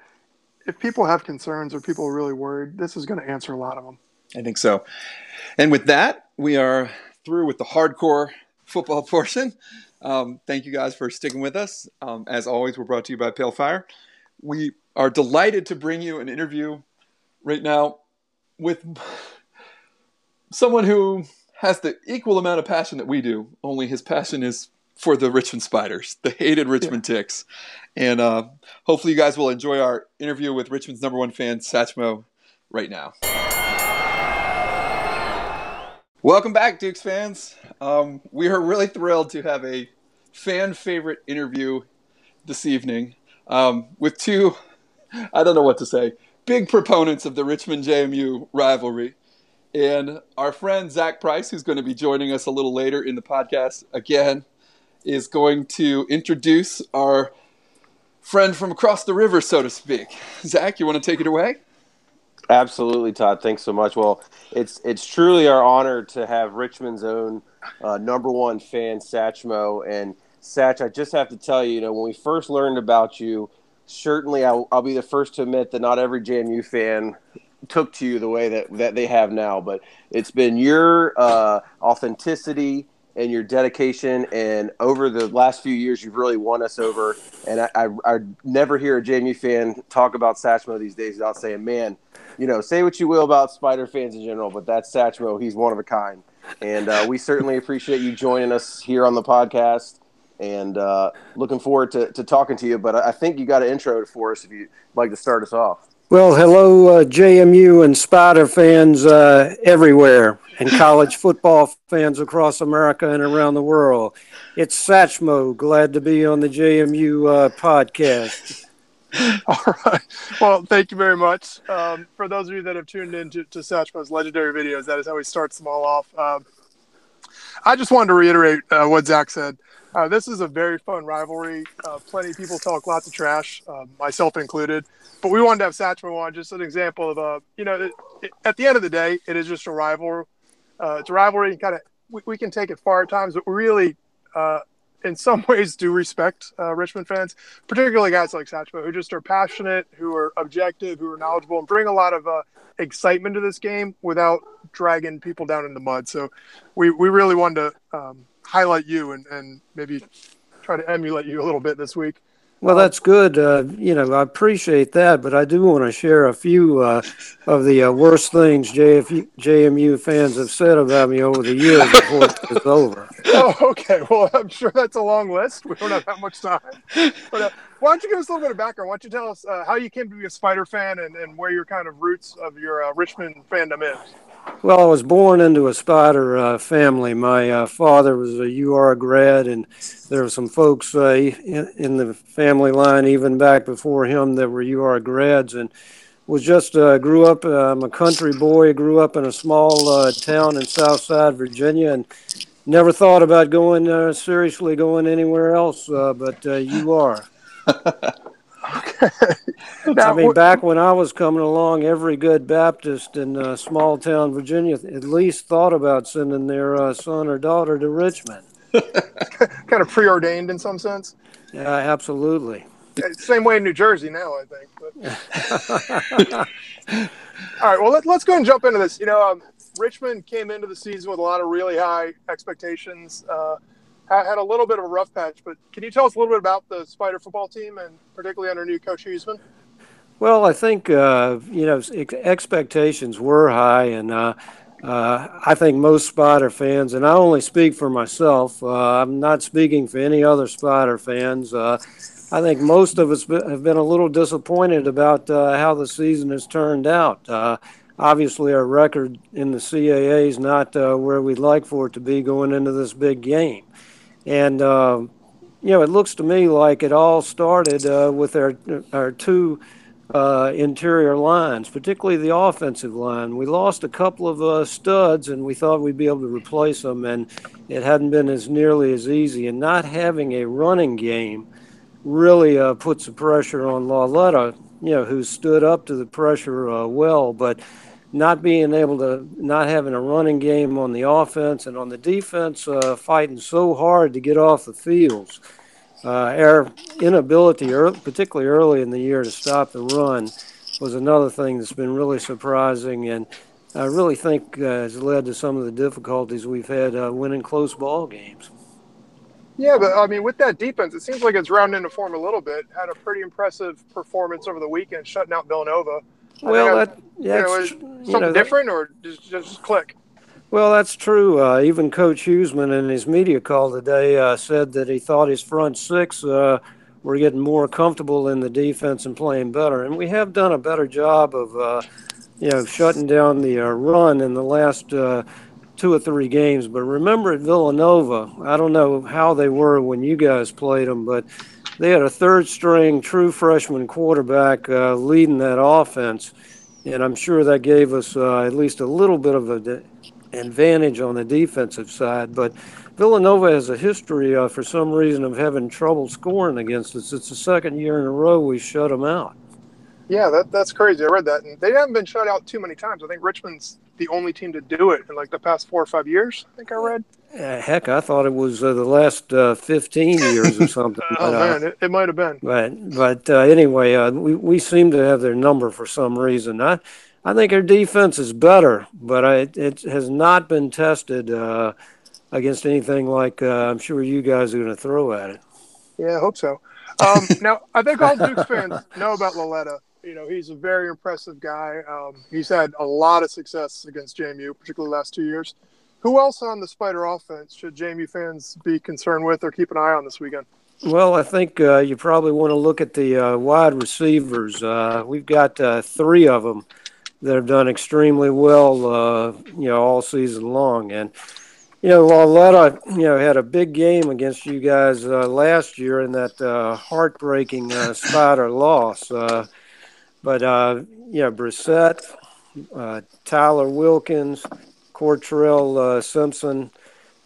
if people have concerns or people are really worried, this is going to answer a lot of them. I think so. And with that, we are through with the hardcore football portion. Um, thank you guys for sticking with us. Um, as always, we're brought to you by Pale Fire. We are delighted to bring you an interview right now with someone who has the equal amount of passion that we do, only his passion is for the Richmond Spiders, the hated Richmond yeah. Ticks. And uh, hopefully, you guys will enjoy our interview with Richmond's number one fan, Satchmo, right now. Welcome back, Dukes fans. Um, we are really thrilled to have a fan favorite interview this evening um, with two, I don't know what to say, big proponents of the Richmond JMU rivalry. And our friend Zach Price, who's going to be joining us a little later in the podcast again, is going to introduce our friend from across the river, so to speak. Zach, you want to take it away? Absolutely, Todd. Thanks so much. Well, it's it's truly our honor to have Richmond's own uh, number one fan, Satchmo. And Satch, I just have to tell you, you know, when we first learned about you, certainly I'll, I'll be the first to admit that not every JMU fan took to you the way that, that they have now. But it's been your uh, authenticity and your dedication, and over the last few years, you've really won us over. And I, I, I never hear a JMU fan talk about Satchmo these days without saying, "Man, you know, say what you will about Spider fans in general, but that's Satchmo. He's one of a kind." And uh, we certainly appreciate you joining us here on the podcast and uh, looking forward to, to talking to you. But I think you got an intro for us if you'd like to start us off. Well, hello, uh, JMU and Spider fans uh, everywhere, and college football fans across America and around the world. It's Satchmo. Glad to be on the JMU uh, podcast. All right. Well, thank you very much. Um, for those of you that have tuned in to, to Satchmo's legendary videos, that is how he starts them all off. Um, I just wanted to reiterate uh, what Zach said. Uh, this is a very fun rivalry. Uh, plenty of people talk lots of trash, uh, myself included. But we wanted to have Satchmo on, just an example of a, uh, you know, it, it, at the end of the day, it is just a rivalry. Uh, it's a rivalry, and kind of we, we, can take it far at times, but really, uh, in some ways do respect uh, Richmond fans, particularly guys like Satchmo, who just are passionate, who are objective, who are knowledgeable, and bring a lot of uh, excitement to this game without dragging people down in the mud. So we, we really wanted to um, highlight you and, and maybe try to emulate you a little bit this week. Well, that's good. Uh, you know, I appreciate that, but I do want to share a few uh, of the uh, worst things JMU fans have said about me over the years before it's over. Oh, okay. Well, I'm sure that's a long list. We don't have that much time. But uh, why don't you give us a little bit of background? Why don't you tell us uh, how you came to be a Spider fan and, and where your kind of roots of your uh, Richmond fandom is? Well, I was born into a Spider uh, family. My uh, father was a UR grad, and there were some folks uh, in, in, the family line even back before him that were UR grads, and was just uh, grew up. Uh, I'm a country boy. Grew up in a small uh, town in Southside Virginia, and never thought about going seriously going anywhere else. but you are. Okay. now, I mean, back when I was coming along, every good Baptist in uh, small town Virginia at least thought about sending their uh, son or daughter to Richmond. kind of preordained in some sense. Yeah, absolutely. Same way in New Jersey now, I think. But... All right, well, let, us go and jump into this. You know, um, Richmond came into the season with a lot of really high expectations. Uh, had a little bit of a rough patch, but can you tell us a little bit about the Spider football team and particularly under new coach Huesman? Well, I think uh, you know expectations were high, and uh, uh, I think most Spider fans, and I only speak for myself. Uh, I'm not speaking for any other Spider fans. Uh, I think most of us have been a little disappointed about uh, how the season has turned out. obviously, our record in the CAA is not where we'd like for it to be going into this big game. And, uh, you know, it looks to me like it all started uh, with our, our two uh, interior lines, particularly the offensive line. We lost a couple of uh, studs, and we thought we'd be able to replace them, and it hadn't been as nearly as easy. And not having a running game really uh, puts the pressure on Lauletta, you know, who stood up to the pressure uh, well. But not being able to, not having a running game on the offense and on the defense, uh, fighting so hard to get off the fields. Uh, our inability, particularly early in the year, to stop the run was another thing that's been really surprising and I really think uh, has led to some of the difficulties we've had uh, winning close ball games. Yeah, but I mean, with that defense, it seems like it's rounding into form a little bit. Had a pretty impressive performance over the weekend, shutting out Villanova. Well, that, yeah, something know, different or just just click. Well, that's true. Uh, even Coach Huesman in his media call today uh, said that he thought his front six uh, were getting more comfortable in the defense and playing better. And we have done a better job of, uh, you know, shutting down the uh, run in the last uh, two or three games. But remember at Villanova, I don't know how they were when you guys played them, but they had a third string true freshman quarterback uh, leading that offense, and I'm sure that gave us uh, at least a little bit of an advantage on the defensive side. But Villanova has a history, uh, for some reason, of having trouble scoring against us. It's the second year in a row we shut them out. Yeah, that, that's crazy. I read that, and they haven't been shut out too many times. I think Richmond's the only team to do it in like the past four or five years. I think I read. Uh, heck, I thought it was uh, the last uh, 15 years or something. oh, man, it, it might have been. But, but uh, anyway, uh, we, we seem to have their number for some reason. I, I think our defense is better, but I, it has not been tested uh, against anything like I'm sure you guys are going to throw at it. Yeah, I hope so. Um, now, I think all Dukes fans know about Lauletta. You know, he's a very impressive guy. Um, he's had a lot of success against JMU, particularly the last two years. Who else on the Spider offense should JMU fans be concerned with or keep an eye on this weekend? Well, I think uh, you probably want to look at the uh, wide receivers. Uh, we've got uh, three of them that have done extremely well, uh, you know, all season long. And you know, Lauletta, you know, had a big game against you guys uh, last year in that heartbreaking Spider loss. but you know, Brissett, Tyler Wilkins, Cortrell uh, Simpson.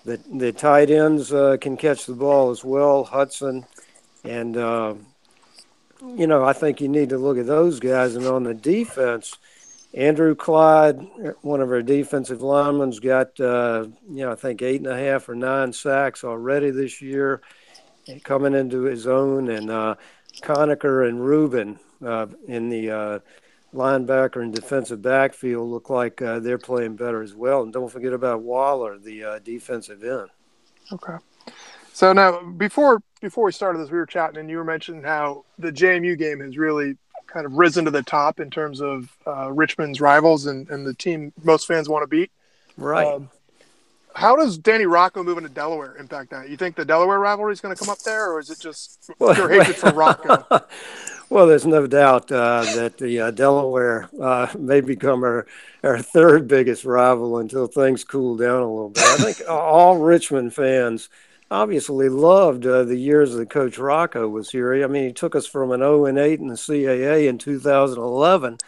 The, the tight ends uh, can catch the ball as well, Hudson. And, uh, you know, I think you need to look at those guys. And on the defense, Andrew Clyde, one of our defensive linemen's got, uh, you know, I think eight and a half or nine sacks already this year. coming into his own, and uh, Conacher and Rubin uh, in the uh, linebacker and defensive backfield look like uh, they're playing better as well. And don't forget about Waller, the uh, defensive end. Okay. So now, before before we started this, we were chatting, and you were mentioning how the JMU game has really kind of risen to the top in terms of uh, Richmond's rivals and, and the team most fans want to beat. Right. Um, how does Danny Rocco moving to Delaware impact that? You think the Delaware rivalry is going to come up there, or is it just well, pure hatred for Rocco? well, there's no doubt uh, that the uh, Delaware uh, may become our, our third biggest rival until things cool down a little bit. I think all Richmond fans obviously loved uh, the years that Coach Rocco was here. I mean, he took us from an 0 and 8 in the CAA in 2011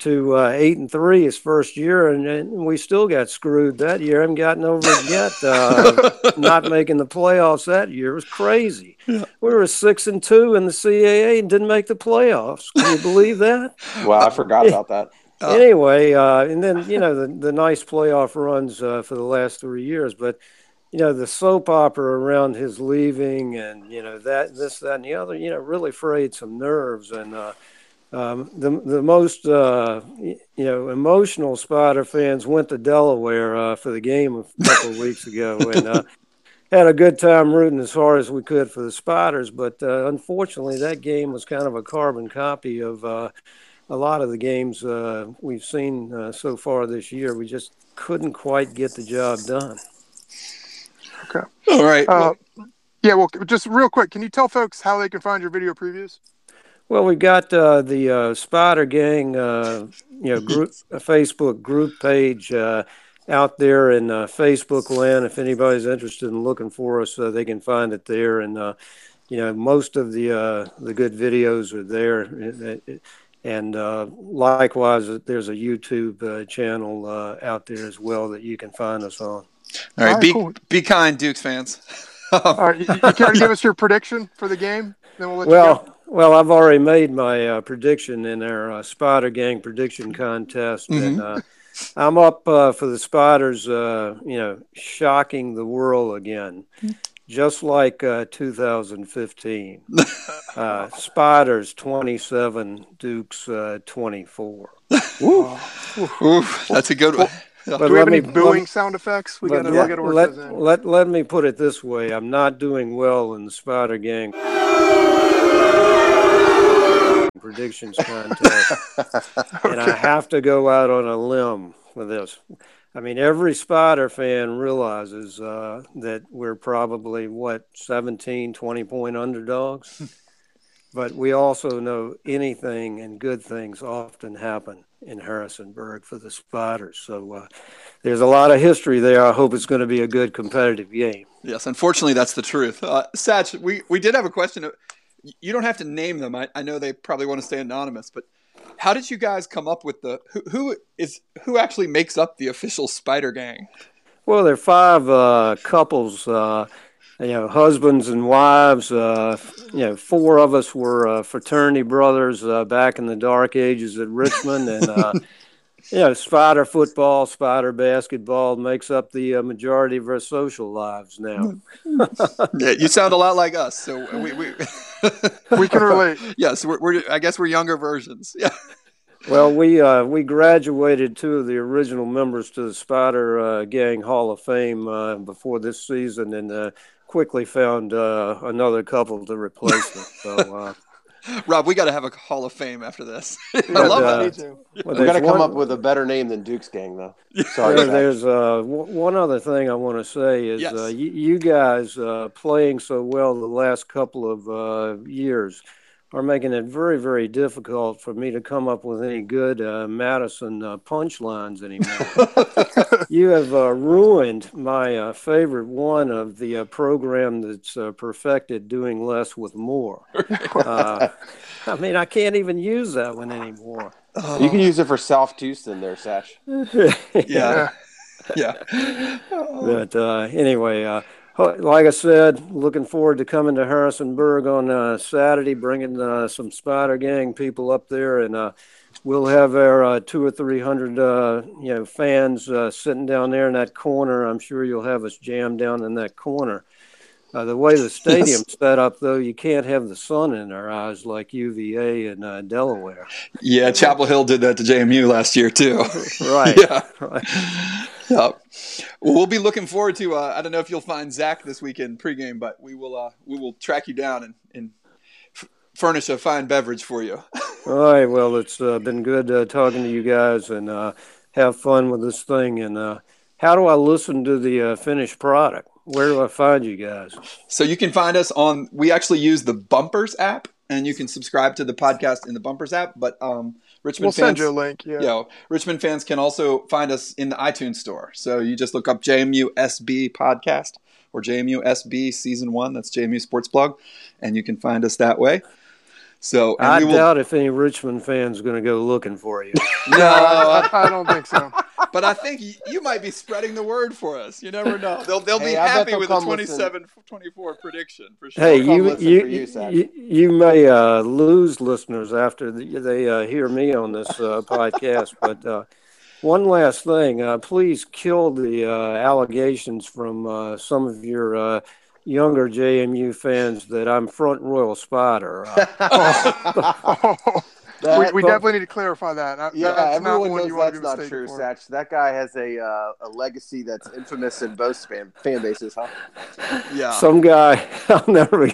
to uh, eight and three his first year, and, and, we still got screwed that year. I haven't gotten over it yet. Uh, not making the playoffs that year it was crazy. Yeah. We were six and two in the CAA and didn't make the playoffs. Can you believe that? Well, I forgot about that. Uh, anyway, uh, and then you know the the nice playoff runs uh, for the last three years, but you know the soap opera around his leaving, and you know that this that and the other, you know, really frayed some nerves and. Uh, um, the the most uh, you know emotional Spider fans went to Delaware uh, for the game a couple of weeks ago and uh, had a good time rooting as far as we could for the Spiders. But uh, unfortunately, that game was kind of a carbon copy of uh, a lot of the games uh, we've seen so far this year. We just couldn't quite get the job done. Okay. All right. Well, yeah. Well, just real quick, can you tell folks how they can find your video previews? Well, we've got uh, the uh, Spider Gang, uh, you know, group, Facebook group page uh, out there in uh, Facebook land. If anybody's interested in looking for us, uh, they can find it there. And you know, most of the the good videos are there. And likewise, there's a YouTube channel out there as well that you can find us on. All right, All right be cool. be kind, Dukes fans. All right, you, you care to give us your prediction for the game? Then we'll let well, you go. Well, I've already made my uh, prediction in our uh, Spider Gang prediction contest, mm-hmm. and uh, I'm up uh, for the Spiders. Uh, you know, shocking the world again, just like uh, 2015. Spiders 27, Dukes 24. Ooh. Ooh, that's a good one. But Do we have any me, booing let, sound effects? We got to let, let, let, let me put it this way: I'm not doing well in the Spider Gang predictions contest, okay. and I have to go out on a limb with this. I mean, every Spider fan realizes uh, that we're probably what 17, 20 point underdogs, but we also know anything and good things often happen in Harrisonburg for the Spiders. So uh, there's a lot of history there. I hope it's going to be a good competitive game. Yes, unfortunately, that's the truth. Uh, Satch, we, we did have a question you don't have to name them. I, I know they probably want to stay anonymous, but how did you guys come up with the who, who is who actually makes up the official Spider Gang? Well, there are five uh, couples, uh, you know, husbands and wives. Uh, you know, four of us were uh, fraternity brothers uh, back in the dark ages at Richmond, and uh, you know, spider football, spider basketball makes up the uh, majority of our social lives now. yeah, you sound a lot like us, so we we, we can relate. yes, we're, we're, I guess we're younger versions. Yeah. Well, we uh, we graduated two of the original members to the Spider uh, Gang Hall of Fame uh, before this season, and uh, quickly found uh, another couple to replace them. So Rob, we got to have a Hall of Fame after this. I love uh, it. Well, we got to come one, up with a better name than Duke's Gang, though. Sorry. There, there's uh, one other thing I want to say is yes. uh, you, you, guys uh, playing so well the last couple of uh, years are making it very, very difficult for me to come up with any good uh, Madison uh, punchlines anymore. you have uh, ruined my uh, favorite one of the uh, program that's uh, perfected doing less with more. I mean, I can't even use that one anymore. You can use it for Sam Houston there, Satch. yeah. yeah. But anyway, like I said, looking forward to coming to Harrisonburg on uh, Saturday, bringing uh, some Spider Gang people up there, and uh, we'll have our uh, two or three hundred, uh, you know, fans uh, sitting down there in that corner. I'm sure you'll have us jammed down in that corner. Uh, the way the stadium's set up, though, you can't have the sun in our eyes like UVA and uh, Delaware. Yeah, Chapel Hill did that to JMU last year too. Right. yeah. Right. Yeah. Well, we'll be looking forward to. Uh, I don't know if you'll find Zach this weekend pregame, but we will. Uh, we will track you down and, and f- furnish a fine beverage for you. All right. Well, it's uh, been good uh, talking to you guys and uh, have fun with this thing. And uh, how do I listen to the uh, finished product? Where do I find you guys? So you can find us on. We actually use the Bumpers app, and you can subscribe to the podcast in the Bumpers app. But um, Richmond We'll send fans, you a link. Yeah. you know, Richmond fans can also find us in the iTunes store. So you just look up JMU SB podcast or JMU SB season one. That's JMU Sports Blog, and you can find us that way. So and I we will, doubt if any Richmond fans are going to go looking for you. no, I, I don't think so. but I think y- you might be spreading the word for us. You never know. They'll they'll be Hey, I bet happy they'll with a come listen. 27-24 prediction for sure. Hey, you you, you, you, you, you may uh, lose listeners after the, they uh, hear me on this uh, podcast, but uh, one last thing, uh, please kill the uh, allegations from uh, some of your uh, younger JMU fans that I'm front royal spotter. Uh, we, we but- definitely need to clarify that. That- Yeah, that's not everyone one knows you that's not true, for. Satch. That guy has a uh, a legacy that's infamous in both fan, fan bases, huh? Yeah. some guy, I'll never,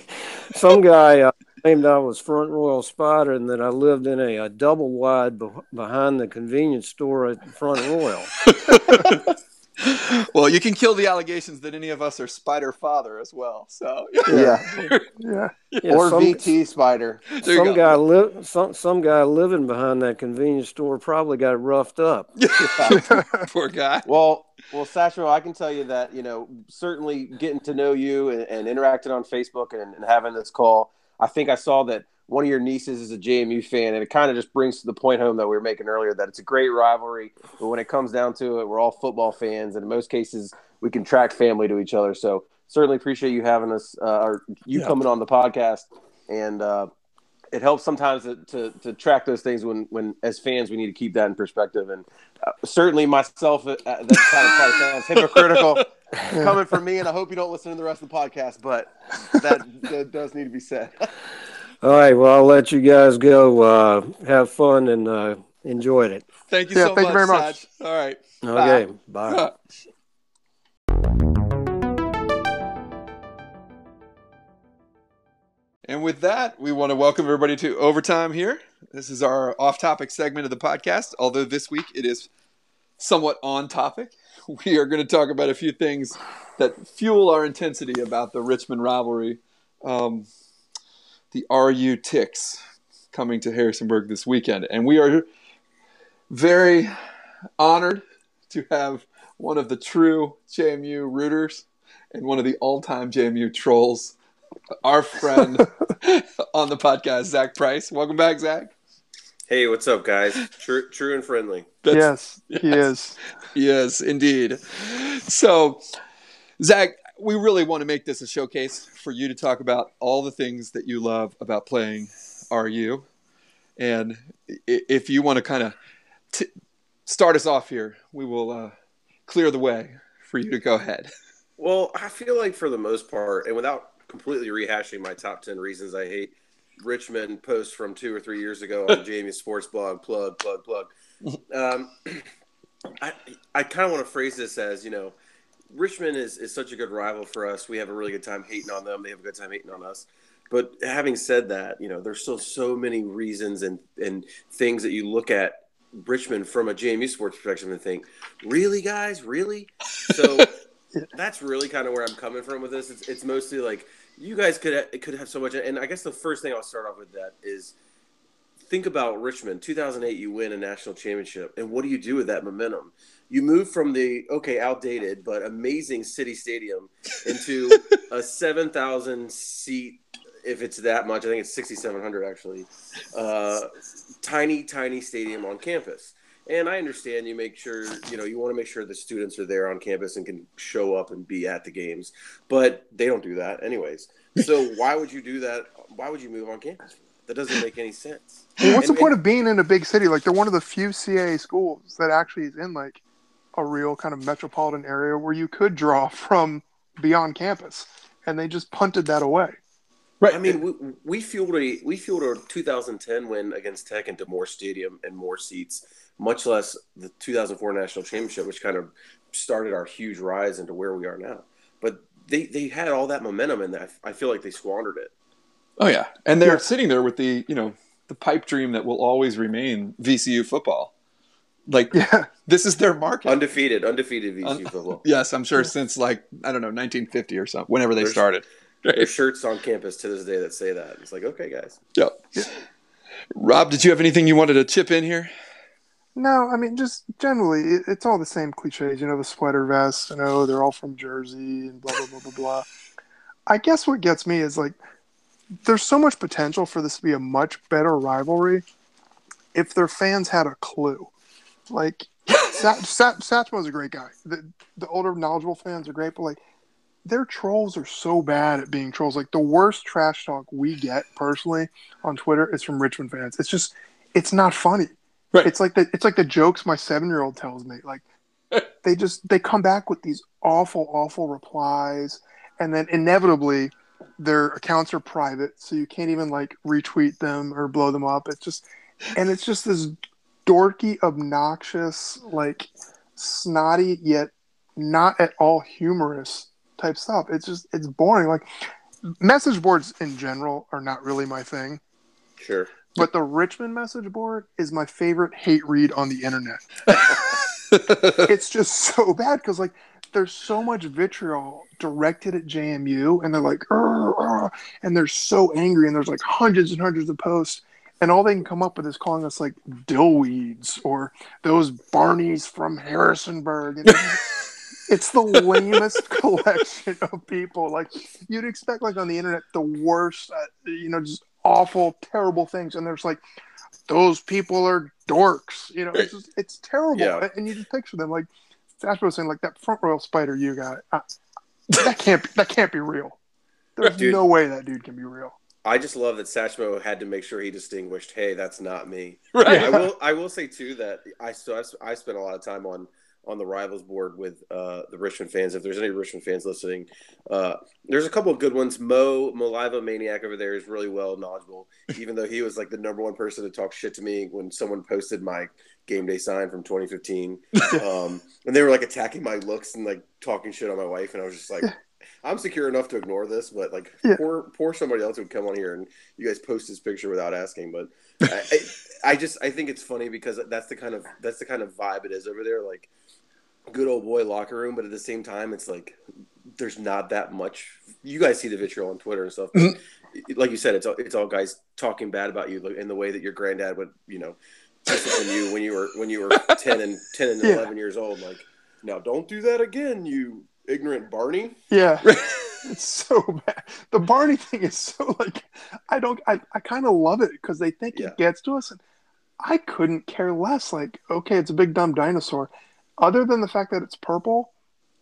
some guy uh, claimed I was front royal spotter and that I lived in a, a double wide be- behind the convenience store at Front Royal. Well, you can kill the allegations that any of us are Spider Father as well. So Yeah. Yeah. Yeah, or some- VT Spider. there some guy li- some some guy living behind that convenience store probably got roughed up. Poor guy. Well, well, Satchel, I can tell you that you know certainly getting to know you and, and interacting on Facebook and, and having this call. I think I saw that one of your nieces is a JMU fan, and it kind of just brings to the point home that we were making earlier that it's a great rivalry. But when it comes down to it, we're all football fans, and in most cases, we can track family to each other. So certainly appreciate you having us, uh, or you Yeah. coming on the podcast, and uh, it helps sometimes to, to, to track those things when, when as fans we need to keep that in perspective. And uh, certainly myself, uh, that kind of probably sounds hypocritical coming from me, and I hope you don't listen to the rest of the podcast, but that, that does need to be said. All right, well I'll let you guys go. Uh, have fun and uh, enjoyed it. Thank you Yeah, so thank much. you very much. Satch. All right. Okay, bye. And with that, we want to welcome everybody to Overtime here. This is our off topic segment of the podcast, although this week it is somewhat on topic. We are going to talk about a few things that fuel our intensity about the Richmond rivalry. Um, the RU Ticks coming to Harrisonburg this weekend. And we are very honored to have one of the true JMU rooters and one of the all time JMU trolls our friend on the podcast, Zach Price. Welcome back, Zach. Hey, what's up, guys? True, true and friendly. yes, he is. Yes, indeed. So, Zach, we really want to make this a showcase for you to talk about all the things that you love about playing RU. And if you want to kind of t- start us off here, we will uh, clear the way for you to go ahead. Well, I feel like for the most part, and without completely rehashing my top 10 reasons I hate Richmond post from two or three years ago on Jamie's sports blog, plug, plug, plug. Um, I, I kind of want to phrase this as, you know, Richmond is, is such a good rival for us. We have a really good time hating on them. They have a good time hating on us. But having said that, you know, there's still so many reasons and, and things that you look at Richmond from a JMU sports perspective and think, really, guys, really? So that's really kind of where I'm coming from with this. It's, it's mostly like you guys could it could have so much. And I guess the first thing I'll start off with that is think about Richmond. 2008, you win a national championship, and what do you do with that momentum? You move from the okay, outdated but amazing city stadium into a 7,000 seat. If it's that much, I think it's 6,700 actually. Uh, tiny, tiny stadium on campus. And I understand you make sure, you know, you want to make sure the students are there on campus and can show up and be at the games, but they don't do that anyways. So why would you do that? Why would you move on campus? That doesn't make any sense. Well, what's And- the point of being in a big city? Like they're one of the few CAA schools that actually is in like a real kind of metropolitan area where you could draw from beyond campus. and they just punted that away. Right. I mean, we, we fueled a we fueled a 2010 win against Tech into more stadium and more seats, much less the 2004 national championship, which kind of started our huge rise into where we are now. But they they had all that momentum, and I, I feel like they squandered it. oh yeah, and they're Yeah. sitting there with the you know the pipe dream that will always remain VCU football. Like Yeah, this is their market. Undefeated, undefeated VCU Un- football. yes, I'm sure since like I don't know 1950 or something, whenever they There's- started. There's shirts on campus to this day that say that. It's like, okay, guys. Yep. Rob, did you have anything you wanted to chip in here? no, I mean just generally, it, it's all the same cliches. You know, the sweater vest. You know, they're all from Jersey and blah blah blah blah blah. I guess what gets me is like, there's so much potential for this to be a much better rivalry if their fans had a clue. Like, Sat, Sat, Satchmo's a great guy. The, the older, knowledgeable fans are great, but like, their trolls are so bad at being trolls. Like, the worst trash talk we get personally on Twitter is from Richmond fans. It's just, it's not funny. Right. It's like the, it's like the jokes my seven year old tells me. Like, they just they come back with these awful, awful replies, and then inevitably their accounts are private, so you can't even like retweet them or blow them up. It's just, and it's just this dorky, obnoxious, like snotty yet not at all humorous type stuff. It's just it's boring. Like message boards in general are not really my thing, Sure. but the Richmond message board is my favorite hate read on the internet. it's just so bad because like there's so much vitriol directed at JMU, and they're like, "Arr, arr," and they're so angry, and there's like hundreds and hundreds of posts, and all they can come up with is calling us like dillweeds or those Barneys from Harrisonburg. And it's, the lamest collection of people. Like you'd expect, like on the internet, the worst, uh, you know, just awful, terrible things, and there's like those people are dorks. You know, it's just, it's terrible, Yeah. and you just picture them like. Satch was saying, like that front royal spider you got, uh, that can't be, that can't be real. There's Dude. no way that dude can be real. I just love that Satchmo had to make sure he distinguished. Hey, that's not me. right. I will. I will say too that I still I spent a lot of time on on the rivals board with uh, the Richmond fans. If there's any Richmond fans listening, uh, there's a couple of good ones. Mo Moliva Maniac over there is really well knowledgeable. Even though he was like the number one person to talk shit to me when someone posted my game day sign from 2015, um, and they were like attacking my looks and like talking shit on my wife, and I was just like. I'm secure enough to ignore this, but like Yeah. poor poor somebody else would come on here and you guys post his picture without asking. But I, I, I just I think it's funny because that's the kind of that's the kind of vibe it is over there. Like good old boy locker room, but at the same time, it's like there's not that much. You guys see the vitriol on Twitter and stuff. but mm-hmm. Like you said, it's all, it's all guys talking bad about you in the way that your granddad would, you know, discipline you when you were when you were ten and ten and Yeah. eleven years old. Like, now don't do that again, you ignorant Barney. Yeah, it's so bad. The Barney thing is so like I don't I, I kind of love it because they think Yeah. it gets to us, and I couldn't care less. Like, okay, it's a big dumb dinosaur. Other than the fact that it's purple,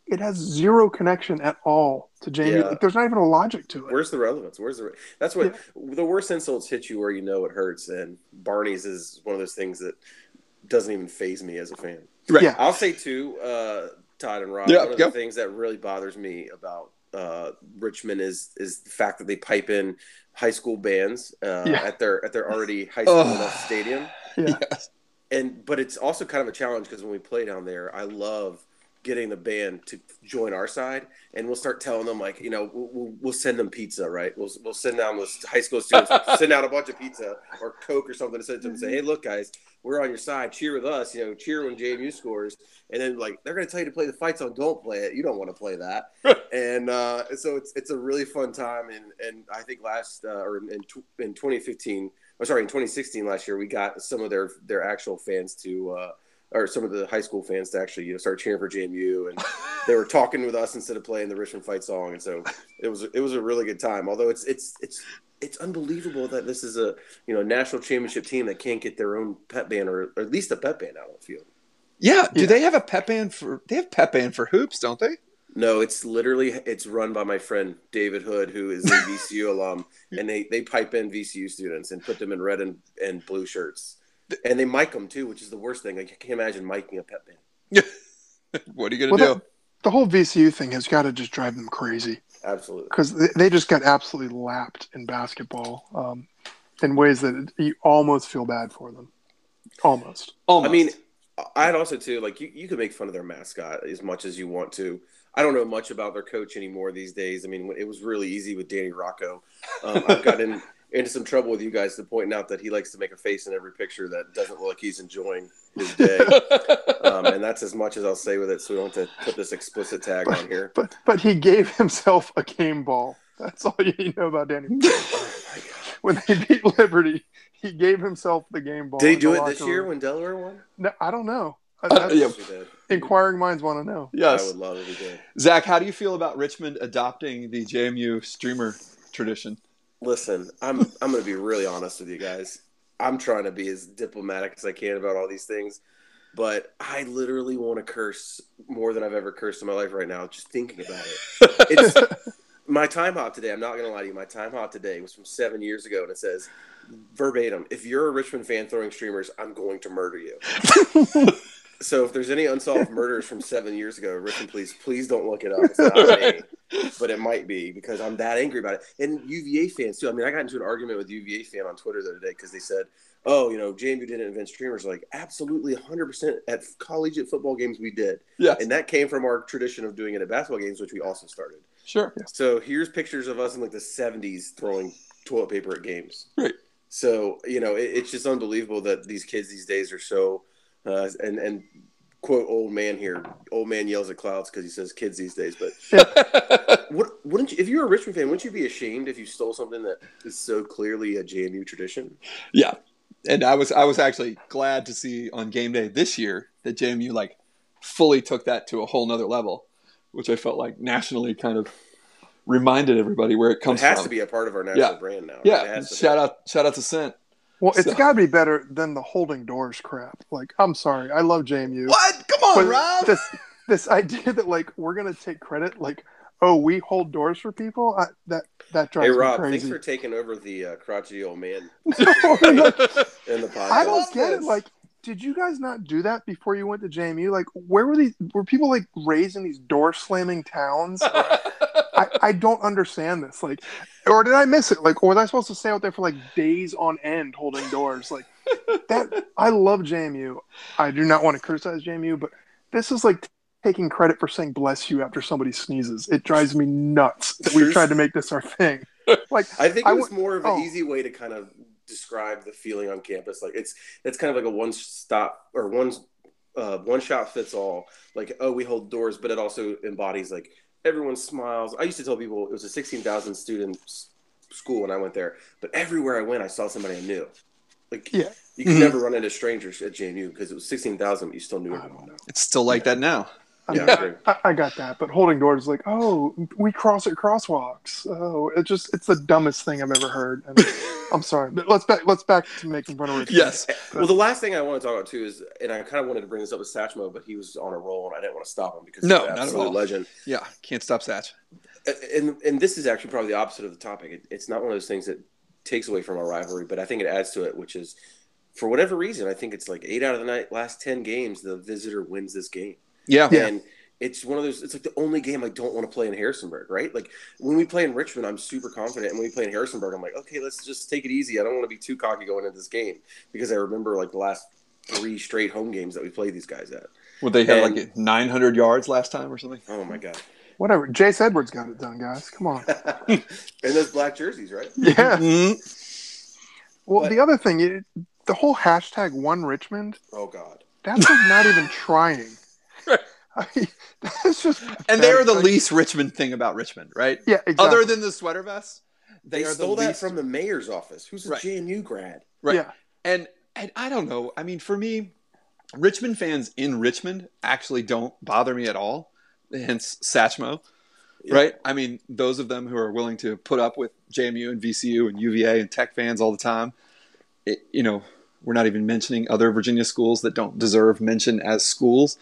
it has zero connection at all to JMU. Yeah. Like, there's not even a logic to it. Where's the relevance? Where's the? That's what the worst insults hit you where you know it hurts, and Barney's is one of those things that doesn't even phase me as a fan. Right. Yeah. I'll say too, uh, Todd and Rob. Yeah, one of the things that really bothers me about uh, Richmond is is the fact that they pipe in high school bands uh, Yeah. at their at their already high school enough stadium. Yeah. And but it's also kind of a challenge because when we play down there, I love getting the band to join our side, and we'll start telling them like, you know, we'll, we'll, we'll send them pizza, right? We'll we'll send down those high school students, send out a bunch of pizza or Coke or something to send to them and say, hey, look, guys, we're on your side. Cheer with us, you know, cheer when JMU scores, and then like they're going to tell you to play the fight song. Don't play it. You don't want to play that. and uh, so it's it's a really fun time, and and I think last uh, or in in 2015 or sorry, in 2016 last year, we got some of their their actual fans to, uh, or some of the high school fans to actually you know start cheering for JMU, and they were talking with us instead of playing the Richmond fight song, and so it was it was a really good time. Although it's it's it's it's unbelievable that this is a you know national championship team that can't get their own pep band or, or at least a pep band out on the field. Yeah. Do Yeah. they have a pep band for? They have pep band for hoops, don't they? No, it's literally it's run by my friend David Hood, who is a VCU alum, and they they pipe in VCU students and put them in red and, and blue shirts, and they mic them too, which is the worst thing. Like, I can't imagine miking a pet band. What are you gonna that, the whole VCU thing has got to just drive them crazy. Absolutely. because they, they just got absolutely lapped in basketball um, in ways that you almost feel bad for them. Almost. Almost. I mean, I'd also too like you. You can make fun of their mascot as much as you want to. I don't know much about their coach anymore these days. I mean, it was really easy with Danny Rocco. Um, I've gotten into some trouble with you guys to point out that he likes to make a face in every picture that doesn't look like he's enjoying his day. um, and that's as much as I'll say with it. So we don't have to put this explicit tag on here. But but he gave himself a game ball. That's all you know about Danny. when they beat Liberty, he gave himself the game ball. Did he do it this year room. when Delaware won? No, I don't know. Uh, That's- yeah. Inquiring minds want to know. Yes. I would love if he did. Zach, how do you feel about Richmond adopting the JMU streamer tradition? Listen, I'm I'm going to be really honest with you guys. I'm trying to be as diplomatic as I can about all these things, but I literally want to curse more than I've ever cursed in my life right now just thinking about it. It's my time hop today. I'm not going to lie to you. My time hop today was from seven years ago, and it says verbatim: "If you're a Richmond fan throwing streamers, I'm going to murder you." so if there's any unsolved murders from seven years ago, Richmond police, please don't look it up. It's not me but it might be because I'm that angry about it. And UVA fans too. I mean, I got into an argument with UVA fan on Twitter the other day because they said, "Oh, you know, JMU didn't invent streamers." Like, absolutely, 100 percent at collegiate football games we did, Yeah, and that came from our tradition of doing it at basketball games, which we also started. Sure. So here's pictures of us in like the 70s throwing toilet paper at games. Right. So you know, it, it's just unbelievable that these kids these days are so, uh, and and quote old man here, old man yells at clouds because he says kids these days, but. What, wouldn't you, if you were a Richmond fan, wouldn't you be ashamed if you stole something that is so clearly a JMU tradition? Yeah, and I was I was actually glad to see on game day this year that JMU like fully took that to a whole nother level, which I felt like nationally kind of reminded everybody where it It comes has from. to be a part of our national Yeah. brand now. right? Yeah, to be. shout out shout out to Scent. Well, it's So- got to be better than the holding doors crap. Like, I'm sorry, I love JMU. What? Come on, Rob. This this idea that like we're gonna take credit, like, oh, we hold doors for people. I, that that drives Hey me Rob, crazy. thanks for taking over the uh, crotchety old man Like, in the podcast. I don't get it. Like, did you guys not do that before you went to JMU? Like, where were these? Were people like raised in these door slamming towns? I, I don't understand this. Like, or did I miss it? Like, or was I supposed to stay out there for like days on end holding doors? Like, that. I love JMU. I do not want to criticize JMU, but this is like taking credit for saying "bless you" after somebody sneezes. It drives me nuts that we've tried to make this our thing. Like, I think it was more of an oh. easy way to kind of describe the feeling on campus. Like it's it's kind of like a one stop or one uh, one shot fits all. Like oh, we hold doors, but it also embodies like everyone smiles. I used to tell people it was a sixteen thousand student school when I went there, but everywhere I went, I saw somebody I knew. Like Yeah. you could Mhm. never run into strangers at JMU because it was sixteen thousand, but you still knew everyone. know. It's still like that now. I, Yeah, mean, true. I, I got that, but holding doors is like, oh, we cross at crosswalks. Oh, it just it's the dumbest thing I've ever heard. And I'm sorry, but let's back let's back to making fun of Richmond. Yes. Well, the last thing I want to talk about too is, and I kind of wanted to bring this up with Satchmo, but he was on a roll, and I didn't want to stop him because No, he's an not at all. legend. Yeah. Can't stop Satch. and and this is actually probably the opposite of the topic. It, it's not one of those things that takes away from our rivalry, but I think it adds to it, which is for whatever reason, I think it's like eight out of the night, last ten games, the visitor wins this game, Yeah. Yeah. and it's one of those. It's like the only game I don't want to play in Harrisonburg, right? Like when we play in Richmond, I'm super confident, and when we play in Harrisonburg, I'm like, okay, let's just take it easy. I don't want to be too cocky going into this game because I remember like the last three straight home games that we played these guys at. Would they have And- like 900 yards last time or something? Oh my god! Whatever. Jace Edwards got it done, guys. Come on. and those black jerseys, right? Yeah. Mhm. Well, But- the other thing, it, the whole hashtag one Richmond, Oh god! that's like not even trying. I mean, that's just. And they are the pathetic. least Richmond thing about Richmond, right? Yeah, exactly. Other than the sweater vests, They, they, are stole the that least from the mayor's office, who's a Right. JMU grad. Right. Yeah. And and I don't know. I mean, for me, Richmond fans in Richmond actually don't bother me at all. Hence Satchmo. Yeah. Right? I mean, those of them who are willing to put up with JMU and VCU and UVA and Tech fans all the time, it, you know, we're not even mentioning other Virginia schools that don't deserve mention as schools.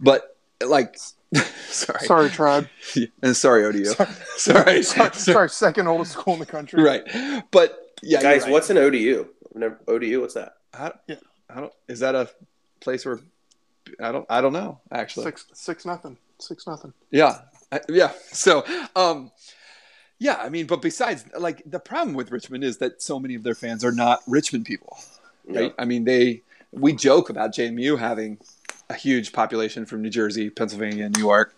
But like, sorry, Sorry, tribe. and sorry, ODU, sorry, Sorry, sorry, second oldest school in the country. right? But yeah, Guys, right. what's an ODU? Never- ODU, what's that? I, Yeah. I don't. Is that a place where I don't? I don't know. Actually, Six, six nothing, six nothing. yeah, I- yeah. So, um, Yeah, I mean, but besides, like the problem with Richmond is that so many of their fans are not Richmond people, right? Yeah. I mean, they we joke about JMU having a huge population from New Jersey, Pennsylvania, New York,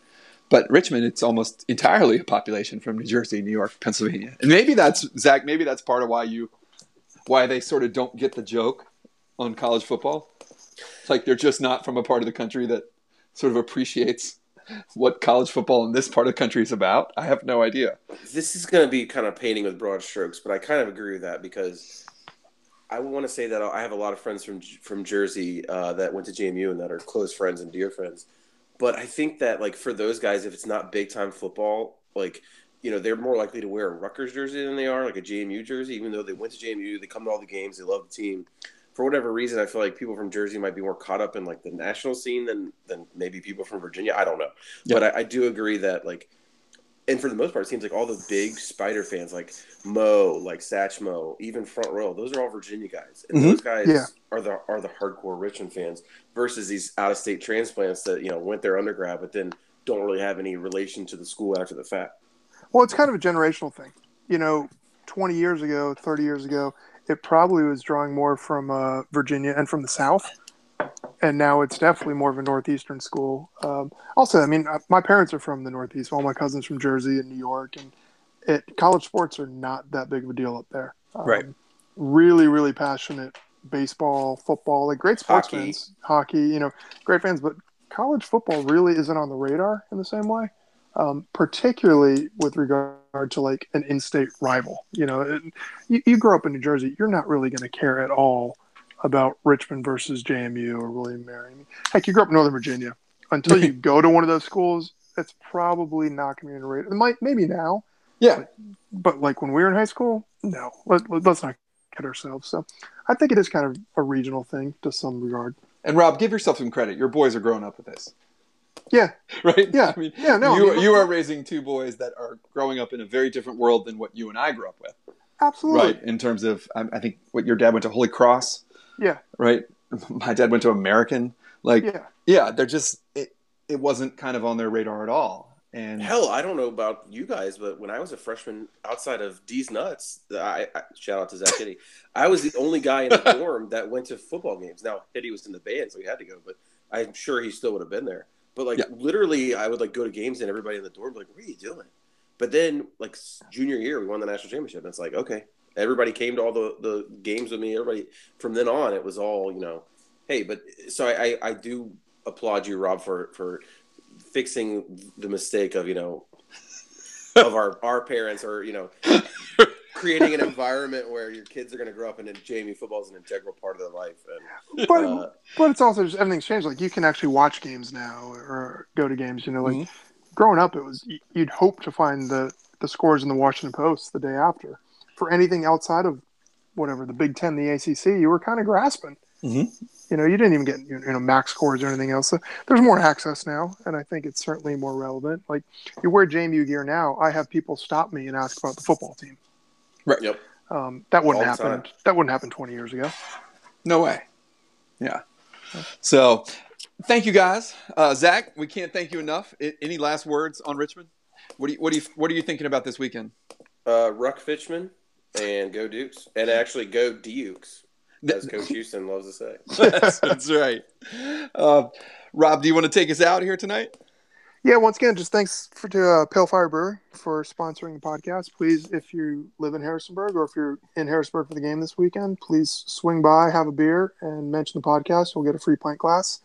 but Richmond, it's almost entirely a population from New Jersey, New York, Pennsylvania, and maybe that's Zach. Maybe that's part of why you why they sort of don't get the joke on college football. It's like they're just not from a part of the country that sort of appreciates what college football in this part of the country is about. I have no idea. This is going to be kind of painting with broad strokes, but I kind of agree with that because I want to say that I have a lot of friends from from Jersey uh, that went to JMU and that are close friends and dear friends. But I think that like for those guys, if it's not big time football, like you know, they're more likely to wear a Rutgers jersey than they are like a JMU jersey. Even though they went to JMU, they come to all the games, they love the team. For whatever reason, I feel like people from Jersey might be more caught up in like the national scene than than maybe people from Virginia. I don't know, Yeah. but I, I do agree that like, and for the most part, it seems like all the big Spider fans, like Mo, like Satchmo, even Front Row, those are all Virginia guys, and Mhm. those guys Yeah. are the are the hardcore Richmond fans versus these out of state transplants that you know went there undergrad, but then don't really have any relation to the school after the fact. Well, it's kind of a generational thing. You know, 20 years ago, 30 years ago, it probably was drawing more from uh, Virginia and from the South. And now it's definitely more of a Northeastern school. Um, also, I mean, uh, my parents are from the Northeast. All my cousins from Jersey and New York. And it, college sports are not that big of a deal up there. Um, Right. Really, really passionate baseball, football, like great sports Hockey. fans, hockey, you know, great fans. But college football really isn't on the radar in the same way um, particularly with regard to like an in-state rival. You know, it, you, you grow up in New Jersey, you're not really going to care at all about Richmond versus JMU or William Mary. I heck, you grew up in Northern Virginia. Until you go to one of those schools, it's probably not going to be radar. It might, maybe now, Yeah, but like when we were in high school, no. Let, let, let's not kid ourselves. So, I think it is kind of a regional thing to some regard. and Rob, give yourself some credit. Your boys are growing up with this, Yeah, right? Yeah. I mean, yeah, no, I you mean, you are raising two boys that are growing up in a very different world than what you and I grew up with, absolutely. right? In terms of, I, I think what your dad went to Holy Cross, Yeah, right? My dad went to American. Like, yeah, yeah. they're just it. It wasn't kind of on their radar at all. And Hell, I don't know about you guys, but when I was a freshman, outside of D's nuts, I, I shout out to Zach Hitty. I was the only guy in the dorm that went to football games. Now Hitty was in the band, so he had to go, but I'm sure he still would have been there. But like Yeah. literally, I would like go to games and everybody in the dorm would be like, "What are you doing?" But then like junior year, we won the national championship. And it's like okay, everybody came to all the the games with me. Everybody from then on, it was all you know. Hey, but so I I, I do applaud you, Rob, for for fixing the mistake of you know of our our parents or you know creating an environment where your kids are going to grow up and then JMU football is an integral part of their life and But uh, But it's also just everything's changed. Like you can actually watch games now or go to games. You know, like Mhm. growing up, it was you'd hope to find the the scores in the Washington Post the day after. For anything outside of whatever the Big Ten, the ACC, you were kind of grasping. Mhm. You know, you didn't even get you know max scores or anything else. So there's more access now, and I think it's certainly more relevant. Like you wear JMU gear now, I have people stop me and ask about the football team. Right. Yep Um, that wouldn't All happen. That wouldn't happen 20 years ago. No way. Yeah. So, thank you guys, uh, Zach. We can't thank you enough. I, any last words on Richmond? What do you what do you what are you thinking about this weekend? uh, Ruck Fitchman and go Dukes and actually go Dukes as Coach Houston loves to say. that's, that's right. Uh, Rob, do you want to take us out here tonight? Yeah, once again, just thanks for to uh, Pale Fire Brewery for sponsoring the podcast. Please, if you live in Harrisonburg or if you're in Harrisonburg for the game this weekend, please swing by, have a beer, and mention the podcast. You'll get a free pint glass.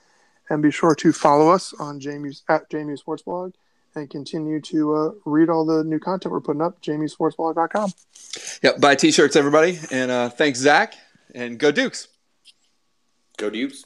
And be sure to follow us on Jamie's at JMU Sports Blog and continue to uh, read all the new content we're putting up. JMUSportsBlog.com. Yep. Buy t-shirts, everybody, and uh, thanks, Zach, and go Dukes. Go Dukes.